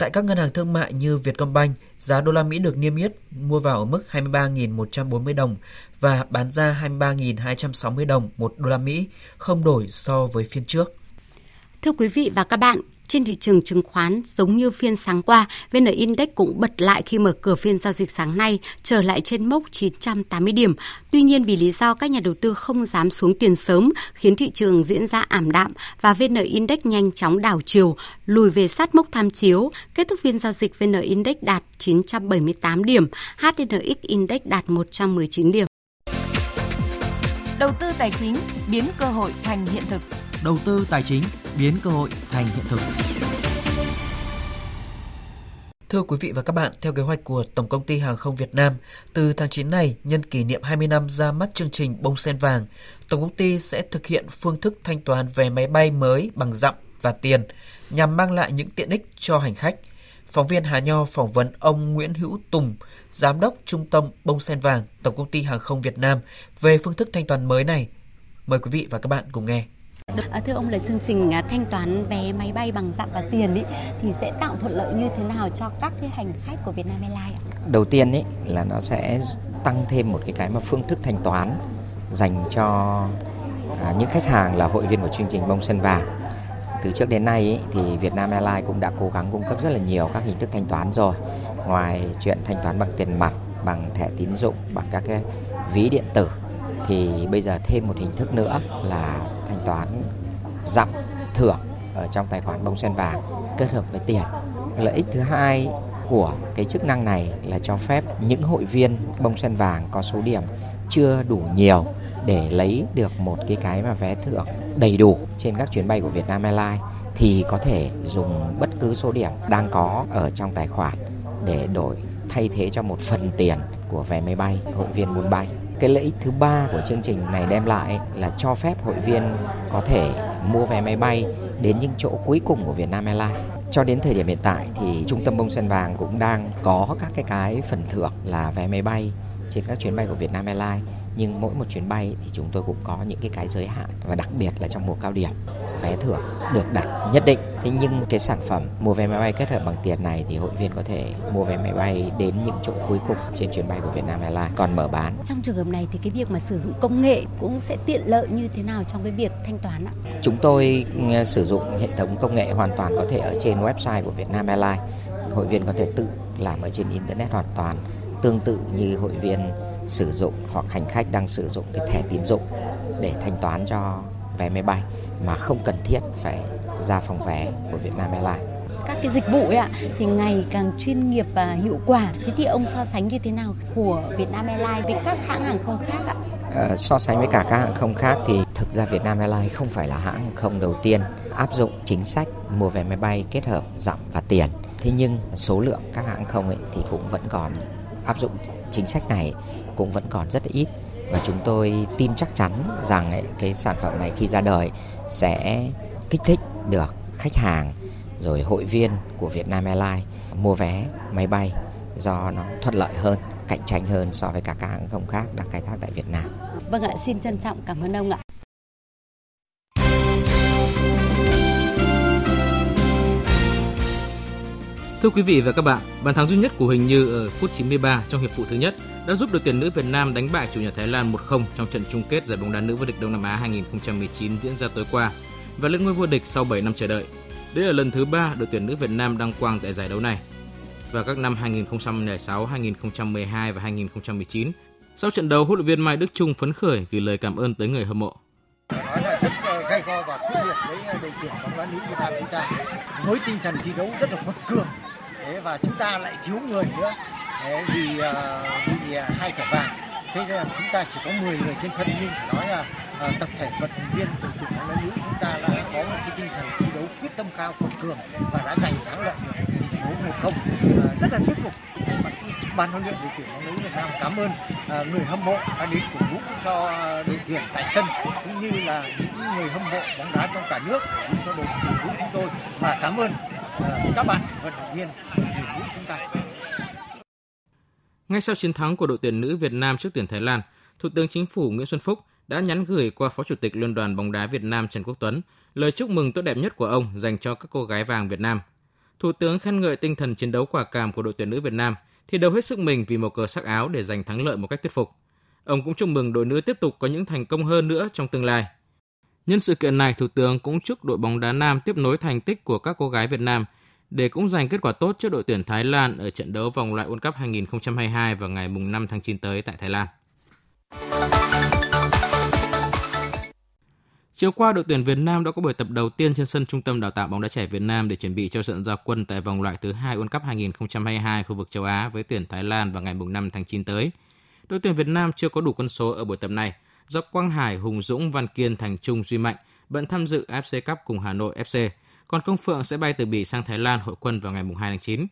Tại các ngân hàng thương mại như Vietcombank, giá đô la Mỹ được niêm yết mua vào ở mức 23.140 đồng và bán ra 23.260 đồng một đô la Mỹ, không đổi so với phiên trước. Thưa quý vị và các bạn, trên thị trường chứng khoán, giống như phiên sáng qua, VN Index cũng bật lại khi mở cửa phiên giao dịch sáng nay, trở lại trên mốc 980 điểm. Tuy nhiên vì lý do các nhà đầu tư không dám xuống tiền sớm, khiến thị trường diễn ra ảm đạm và VN Index nhanh chóng đảo chiều, lùi về sát mốc tham chiếu. Kết thúc phiên giao dịch VN Index đạt 978 điểm, HNX Index đạt 119 điểm. Đầu tư tài chính biến cơ hội thành hiện thực đầu tư tài chính biến cơ hội thành hiện thực. Thưa quý vị và các bạn, theo kế hoạch của Tổng công ty Hàng không Việt Nam, từ tháng 9 này, nhân kỷ niệm 20 năm ra mắt chương trình Bông Sen Vàng, Tổng công ty sẽ thực hiện phương thức thanh toán vé máy bay mới bằng dặm và tiền nhằm mang lại những tiện ích cho hành khách. Phóng viên Hà Nho phỏng vấn ông Nguyễn Hữu Tùng, Giám đốc Trung tâm Bông Sen Vàng, Tổng công ty Hàng không Việt Nam về phương thức thanh toán mới này. Mời quý vị và các bạn cùng nghe. À, thưa ông là chương trình à, thanh toán vé máy bay bằng dặm và tiền ý, thì sẽ tạo thuận lợi như thế nào cho các cái hành khách của Vietnam Airlines ạ? Đầu tiên ý, là nó sẽ tăng thêm một cái cái mà phương thức thanh toán dành cho à, những khách hàng là hội viên của chương trình bông sen vàng. Từ trước đến nay ý, thì Vietnam Airlines cũng đã cố gắng cung cấp rất là nhiều các hình thức thanh toán rồi. Ngoài chuyện thanh toán bằng tiền mặt, bằng thẻ tín dụng, bằng các cái ví điện tử thì bây giờ thêm một hình thức nữa là toán dặm thưởng ở trong tài khoản bông sen vàng kết hợp với tiền. Lợi ích thứ hai của cái chức năng này là cho phép những hội viên bông sen vàng có số điểm chưa đủ nhiều để lấy được một cái cái mà vé thưởng đầy đủ trên các chuyến bay của Vietnam Airlines thì có thể dùng bất cứ số điểm đang có ở trong tài khoản để đổi thay thế cho một phần tiền của vé máy bay, hội viên muốn bay. Cái lợi ích thứ ba của chương trình này đem lại là cho phép hội viên có thể mua vé máy bay đến những chỗ cuối cùng của Vietnam Airlines. Cho đến thời điểm hiện tại thì trung tâm bông sen vàng cũng đang có các cái cái phần thưởng là vé máy bay trên các chuyến bay của Vietnam Airlines nhưng mỗi một chuyến bay thì chúng tôi cũng có những cái cái giới hạn và đặc biệt là trong mùa cao điểm, vé thưởng được đặt nhất định thế nhưng cái sản phẩm mua vé máy bay kết hợp bằng tiền này thì hội viên có thể mua vé máy bay đến những chỗ cuối cùng trên chuyến bay của Vietnam Airlines còn mở bán. Trong trường hợp này thì cái việc mà sử dụng công nghệ cũng sẽ tiện lợi như thế nào trong cái việc thanh toán ạ? Chúng tôi ừ, sử dụng hệ thống công nghệ hoàn toàn có thể ở trên website của Vietnam Airlines. Hội viên có thể tự làm ở trên internet hoàn toàn tương tự như hội viên sử dụng hoặc hành khách đang sử dụng cái thẻ tín dụng để thanh toán cho vé máy bay mà không cần thiết phải ra phòng vé của Vietnam Airlines. Các cái dịch vụ ấy ạ thì ngày càng chuyên nghiệp và hiệu quả. Thế thì ông so sánh như thế nào của Vietnam Airlines với các hãng hàng không khác ạ? À, so sánh với cả các hãng không khác thì thực ra Vietnam Airlines không phải là hãng hàng không đầu tiên áp dụng chính sách mua vé máy bay kết hợp dặm và tiền. Thế nhưng số lượng các hãng không ấy thì cũng vẫn còn áp dụng chính sách này cũng vẫn còn rất ít và chúng tôi tin chắc chắn rằng ấy, cái sản phẩm này khi ra đời sẽ kích thích được khách hàng rồi hội viên của Vietnam Airlines mua vé máy bay do nó thuận lợi hơn cạnh tranh hơn so với cả các hãng không khác đang khai thác tại Việt Nam. Vâng ạ, xin trân trọng cảm ơn ông ạ. Thưa quý vị và các bạn, bàn thắng duy nhất của Huỳnh Như ở phút 93 trong hiệp phụ thứ nhất đã giúp đội tuyển nữ Việt Nam đánh bại chủ nhà Thái Lan 1-0 trong trận chung kết giải bóng đá nữ vô địch Đông Nam Á 2019 diễn ra tối qua và lên ngôi vô địch sau 7 năm chờ đợi. Đây là lần thứ ba đội tuyển nữ Việt Nam đăng quang tại giải đấu này. Vào các năm 2006, 2012 và 2019, sau trận đấu, huấn luyện viên Mai Đức Trung phấn khởi gửi lời cảm ơn tới người hâm mộ. Nói là rất ờ, gay go và quyết liệt với ờ, đội tuyển bóng đá nữ Việt Nam chúng ta với tinh thần thi đấu rất là quật cường và chúng ta lại thiếu người nữa vì ờ, bị hai thẻ vàng thế nên là chúng ta chỉ có 10 người trên sân nhưng phải nói là ờ, tập thể vận động viên đội tuyển bóng đá nữ chúng ta đã có một cái tinh thần thi đấu quyết tâm cao, quật cường và đã giành thắng lợi được tỷ số 1-0 rất là thuyết phục ban huấn luyện đội tuyển bóng đá Việt Nam cảm ơn ờ, người hâm mộ đã đến cổ vũ cho đội tuyển tại sân cũng như là những người hâm mộ bóng đá trong cả nước cũng cho đội tuyển nữ chúng tôi và cảm ơn ờ, các bạn vận động viên đội tuyển nữ chúng ta. Ngay sau chiến thắng của đội tuyển nữ Việt Nam trước tuyển Thái Lan, Thủ tướng Chính phủ Nguyễn Xuân Phúc đã nhắn gửi qua Phó Chủ tịch Liên đoàn bóng đá Việt Nam Trần Quốc Tuấn lời chúc mừng tốt đẹp nhất của ông dành cho các cô gái vàng Việt Nam. Thủ tướng khen ngợi tinh thần chiến đấu quả cảm của đội tuyển nữ Việt Nam, thi đấu hết sức mình vì màu cờ sắc áo để giành thắng lợi một cách thuyết phục. Ông cũng chúc mừng đội nữ tiếp tục có những thành công hơn nữa trong tương lai. Nhân sự kiện này, Thủ tướng cũng chúc đội bóng đá nam tiếp nối thành tích của các cô gái Việt Nam để cũng giành kết quả tốt trước đội tuyển Thái Lan ở trận đấu vòng loại World Cup 2022 vào ngày 5 tháng 9 tới tại Thái Lan. Chiều qua, đội tuyển Việt Nam đã có buổi tập đầu tiên trên sân Trung tâm Đào tạo bóng đá trẻ Việt Nam để chuẩn bị cho trận giao quân tại vòng loại thứ hai World Cup 2022 khu vực châu Á với tuyển Thái Lan vào ngày 5 tháng 9 tới. Đội tuyển Việt Nam chưa có đủ quân số ở buổi tập này do Quang Hải, Hùng Dũng, Văn Kiên, Thành Trung, Duy Mạnh bận tham dự AFC Cup cùng Hà Nội FC, còn Công Phượng sẽ bay từ Bỉ sang Thái Lan hội quân vào ngày 2 tháng 9.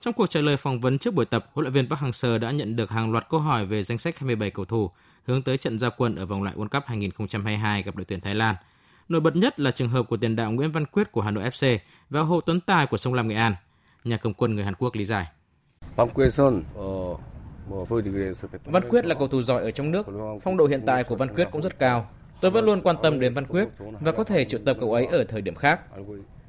Trong cuộc trả lời phỏng vấn trước buổi tập, huấn luyện viên Park Hang-seo đã nhận được hàng loạt câu hỏi về danh sách 27 cầu thủ hướng tới trận giao quân ở vòng loại World Cup 2022 gặp đội tuyển Thái Lan. Nổi bật nhất là trường hợp của tiền đạo Nguyễn Văn Quyết của Hà Nội FC và Hồ Tuấn Tài của Sông Lam Nghệ An. Nhà cầm quân người Hàn Quốc lý giải. Văn Quyết là cầu thủ giỏi ở trong nước, phong độ hiện tại của Văn Quyết cũng rất cao. Tôi vẫn luôn quan tâm đến Văn Quyết và có thể triệu tập cậu ấy ở thời điểm khác.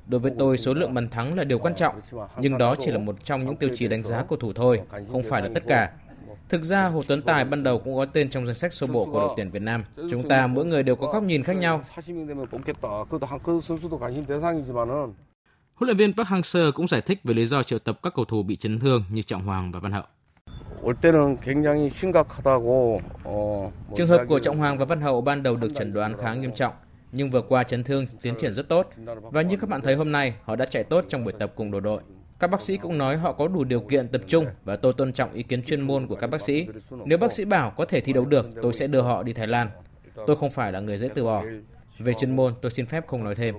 Đối với tôi, số lượng bàn thắng là điều quan trọng, nhưng đó chỉ là một trong những tiêu chí đánh giá cầu thủ thôi, không phải là tất cả. Thực ra, Hồ Tuấn Tài ban đầu cũng có tên trong danh sách sơ bộ của đội tuyển Việt Nam. Chúng ta mỗi người đều có góc nhìn khác nhau. Huấn luyện viên Park Hang-seo cũng giải thích về lý do triệu tập các cầu thủ bị chấn thương như Trọng Hoàng và Văn Hậu. Trường hợp của Trọng Hoàng và Văn Hậu ban đầu được chẩn đoán khá nghiêm trọng, nhưng vừa qua chấn thương tiến triển rất tốt. Và như các bạn thấy hôm nay, họ đã chạy tốt trong buổi tập cùng đồng đội. Các bác sĩ cũng nói họ có đủ điều kiện tập trung và tôi tôn trọng ý kiến chuyên môn của các bác sĩ. Nếu bác sĩ bảo có thể thi đấu được, tôi sẽ đưa họ đi Thái Lan. Tôi không phải là người dễ từ bỏ. Về chuyên môn, tôi xin phép không nói thêm.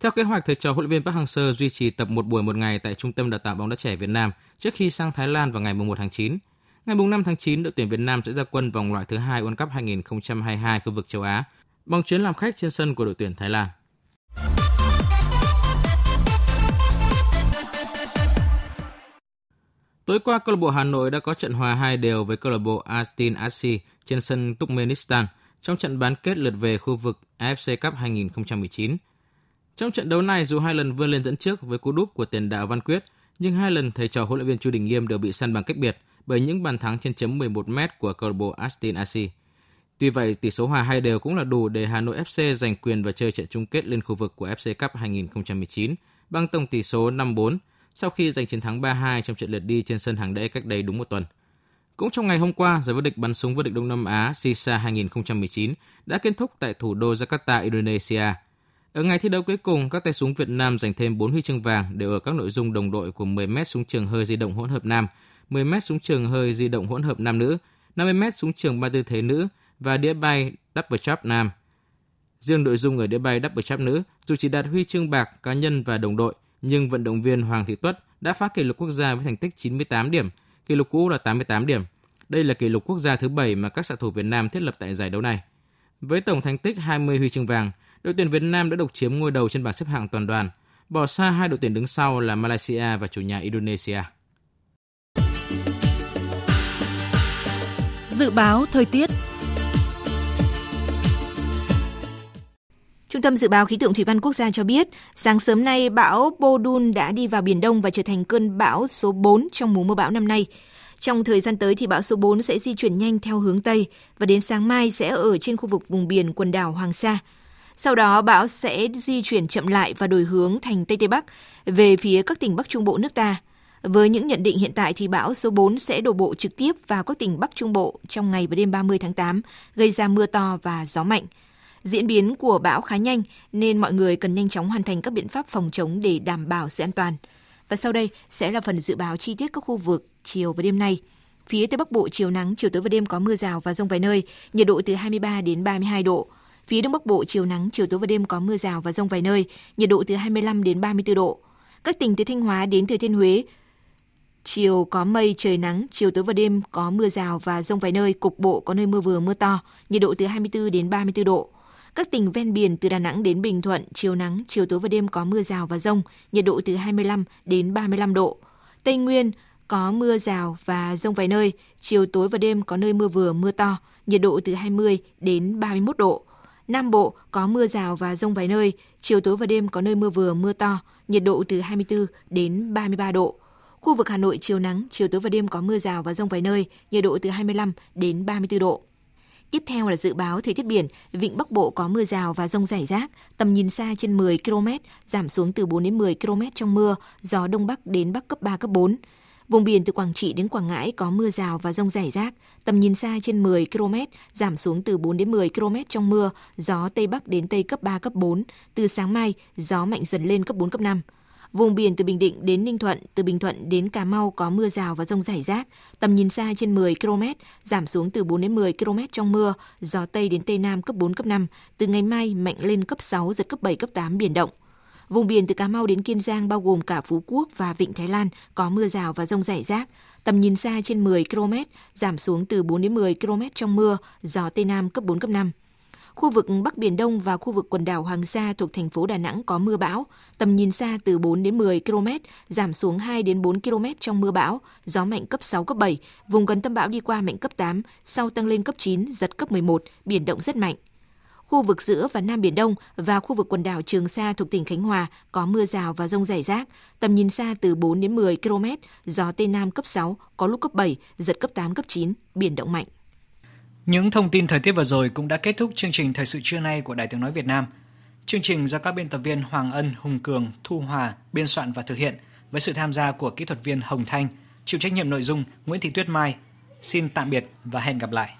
Theo kế hoạch, thầy trò huấn luyện viên Park Hang-seo duy trì tập một buổi một ngày tại Trung tâm đào tạo bóng đá trẻ Việt Nam trước khi sang Thái Lan vào ngày 1 tháng 9. Ngày 5 tháng 9, đội tuyển Việt Nam sẽ ra quân vòng loại thứ hai World Cup 2022 khu vực châu Á bằng chuyến làm khách trên sân của đội tuyển Thái Lan. Tối qua, câu lạc bộ Hà Nội đã có trận hòa hai đều với câu lạc bộ Astin Asi trên sân Turkmenistan trong trận bán kết lượt về khu vực AFC Cup 2019. Trong trận đấu này, dù hai lần vươn lên dẫn trước với cú đúp của tiền đạo Văn Quyết, nhưng hai lần thầy trò huấn luyện viên Chu Đình Nghiêm đều bị săn bằng cách biệt bởi những bàn thắng trên chấm 11 m của câu lạc bộ Astin AC. Tuy vậy, tỷ số hòa hai đều cũng là đủ để Hà Nội FC giành quyền và chơi trận chung kết lên khu vực của FC Cup 2019 bằng tổng tỷ số 5-4 sau khi giành chiến thắng 3-2 trong trận lượt đi trên sân hàng đẫy cách đây đúng một tuần. Cũng trong ngày hôm qua, giải vô địch bắn súng vô địch Đông Nam Á SISA 2019 đã kết thúc tại thủ đô Jakarta, Indonesia. Ở ngày thi đấu cuối cùng, các tay súng Việt Nam giành thêm 4 huy chương vàng đều ở các nội dung đồng đội của 10m súng trường hơi di động hỗn hợp nam, 10m súng trường hơi di động hỗn hợp nam nữ, 50m súng trường ba tư thế nữ và đĩa bay double chop nam. Riêng nội dung ở đĩa bay double chop nữ, dù chỉ đạt huy chương bạc cá nhân và đồng đội, nhưng vận động viên Hoàng Thị Tuất đã phá kỷ lục quốc gia với thành tích 98 điểm, kỷ lục cũ là 88 điểm. Đây là kỷ lục quốc gia thứ 7 mà các xạ thủ Việt Nam thiết lập tại giải đấu này. Với tổng thành tích 20 huy chương vàng, đội tuyển Việt Nam đã độc chiếm ngôi đầu trên bảng xếp hạng toàn đoàn, bỏ xa hai đội tuyển đứng sau là Malaysia và chủ nhà Indonesia. Dự báo thời tiết Trung tâm Dự báo Khí tượng Thủy văn Quốc gia cho biết, sáng sớm nay bão Bodun đã đi vào Biển Đông và trở thành cơn bão số 4 trong mùa mưa bão năm nay. Trong thời gian tới thì bão số 4 sẽ di chuyển nhanh theo hướng Tây và đến sáng mai sẽ ở trên khu vực vùng biển quần đảo Hoàng Sa. Sau đó bão sẽ di chuyển chậm lại và đổi hướng thành Tây Tây Bắc về phía các tỉnh Bắc Trung Bộ nước ta. Với những nhận định hiện tại thì bão số 4 sẽ đổ bộ trực tiếp vào các tỉnh Bắc Trung Bộ trong ngày và đêm 30 tháng 8, gây ra mưa to và gió mạnh. Diễn biến của bão khá nhanh nên mọi người cần nhanh chóng hoàn thành các biện pháp phòng chống để đảm bảo sự an toàn. Và sau đây sẽ là phần dự báo chi tiết các khu vực chiều và đêm nay. Phía Tây Bắc Bộ chiều nắng, chiều tối và đêm có mưa rào và rông vài nơi, nhiệt độ từ 23 đến 32 độ. Phía Đông Bắc Bộ chiều nắng, chiều tối và đêm có mưa rào và rông vài nơi, nhiệt độ từ 25 đến 34 độ. Các tỉnh từ Thanh Hóa đến Thừa Thiên Huế, chiều có mây, trời nắng, chiều tối và đêm có mưa rào và rông vài nơi, cục bộ có nơi mưa vừa mưa to, nhiệt độ từ 24 đến 34 độ. Các tỉnh ven biển từ Đà Nẵng đến Bình Thuận, chiều nắng, chiều tối và đêm có mưa rào và rông, nhiệt độ từ 25 đến 35 độ. Tây Nguyên có mưa rào và rông vài nơi, chiều tối và đêm có nơi mưa vừa mưa to, nhiệt độ từ 20 đến 31 độ. Nam Bộ có mưa rào và rông vài nơi, chiều tối và đêm có nơi mưa vừa mưa to, nhiệt độ từ 24 đến 33 độ. Khu vực Hà Nội chiều nắng, chiều tối và đêm có mưa rào và rông vài nơi, nhiệt độ từ 25 đến 34 độ. Tiếp theo là dự báo thời tiết biển, vịnh Bắc Bộ có mưa rào và rông rải rác, tầm nhìn xa trên 10 km, giảm xuống từ 4 đến 10 km trong mưa, gió đông bắc đến bắc cấp 3 cấp 4. Vùng biển từ Quảng Trị đến Quảng Ngãi có mưa rào và rông rải rác, tầm nhìn xa trên 10 km, giảm xuống từ 4 đến 10 km trong mưa, gió Tây Bắc đến Tây cấp 3, cấp 4. Từ sáng mai, gió mạnh dần lên cấp 4, cấp 5. Vùng biển từ Bình Định đến Ninh Thuận, từ Bình Thuận đến Cà Mau có mưa rào và rông rải rác, tầm nhìn xa trên 10 km, giảm xuống từ 4 đến 10 km trong mưa, gió Tây đến Tây Nam cấp 4, cấp 5, từ ngày mai mạnh lên cấp 6, giật cấp 7, cấp 8 biển động. Vùng biển từ Cà Mau đến Kiên Giang bao gồm cả Phú Quốc và Vịnh Thái Lan có mưa rào và rông rải rác, tầm nhìn xa trên 10 km, giảm xuống từ 4 đến 10 km trong mưa, gió Tây Nam cấp 4, cấp 5. Khu vực Bắc Biển Đông và khu vực quần đảo Hoàng Sa thuộc thành phố Đà Nẵng có mưa bão, tầm nhìn xa từ 4 đến 10 km, giảm xuống 2 đến 4 km trong mưa bão, gió mạnh cấp 6, cấp 7, vùng gần tâm bão đi qua mạnh cấp 8, sau tăng lên cấp 9, giật cấp 11, biển động rất mạnh. Khu vực giữa và Nam Biển Đông và khu vực quần đảo Trường Sa thuộc tỉnh Khánh Hòa có mưa rào và rông rải rác, tầm nhìn xa từ 4 đến 10 km, gió Tây Nam cấp 6, có lúc cấp 7, giật cấp 8, cấp 9, biển động mạnh. Những thông tin thời tiết vừa rồi cũng đã kết thúc chương trình Thời sự trưa nay của Đài Tiếng Nói Việt Nam. Chương trình do các biên tập viên Hoàng Ân, Hùng Cường, Thu Hòa biên soạn và thực hiện với sự tham gia của kỹ thuật viên Hồng Thanh, chịu trách nhiệm nội dung Nguyễn Thị Tuyết Mai. Xin tạm biệt và hẹn gặp lại.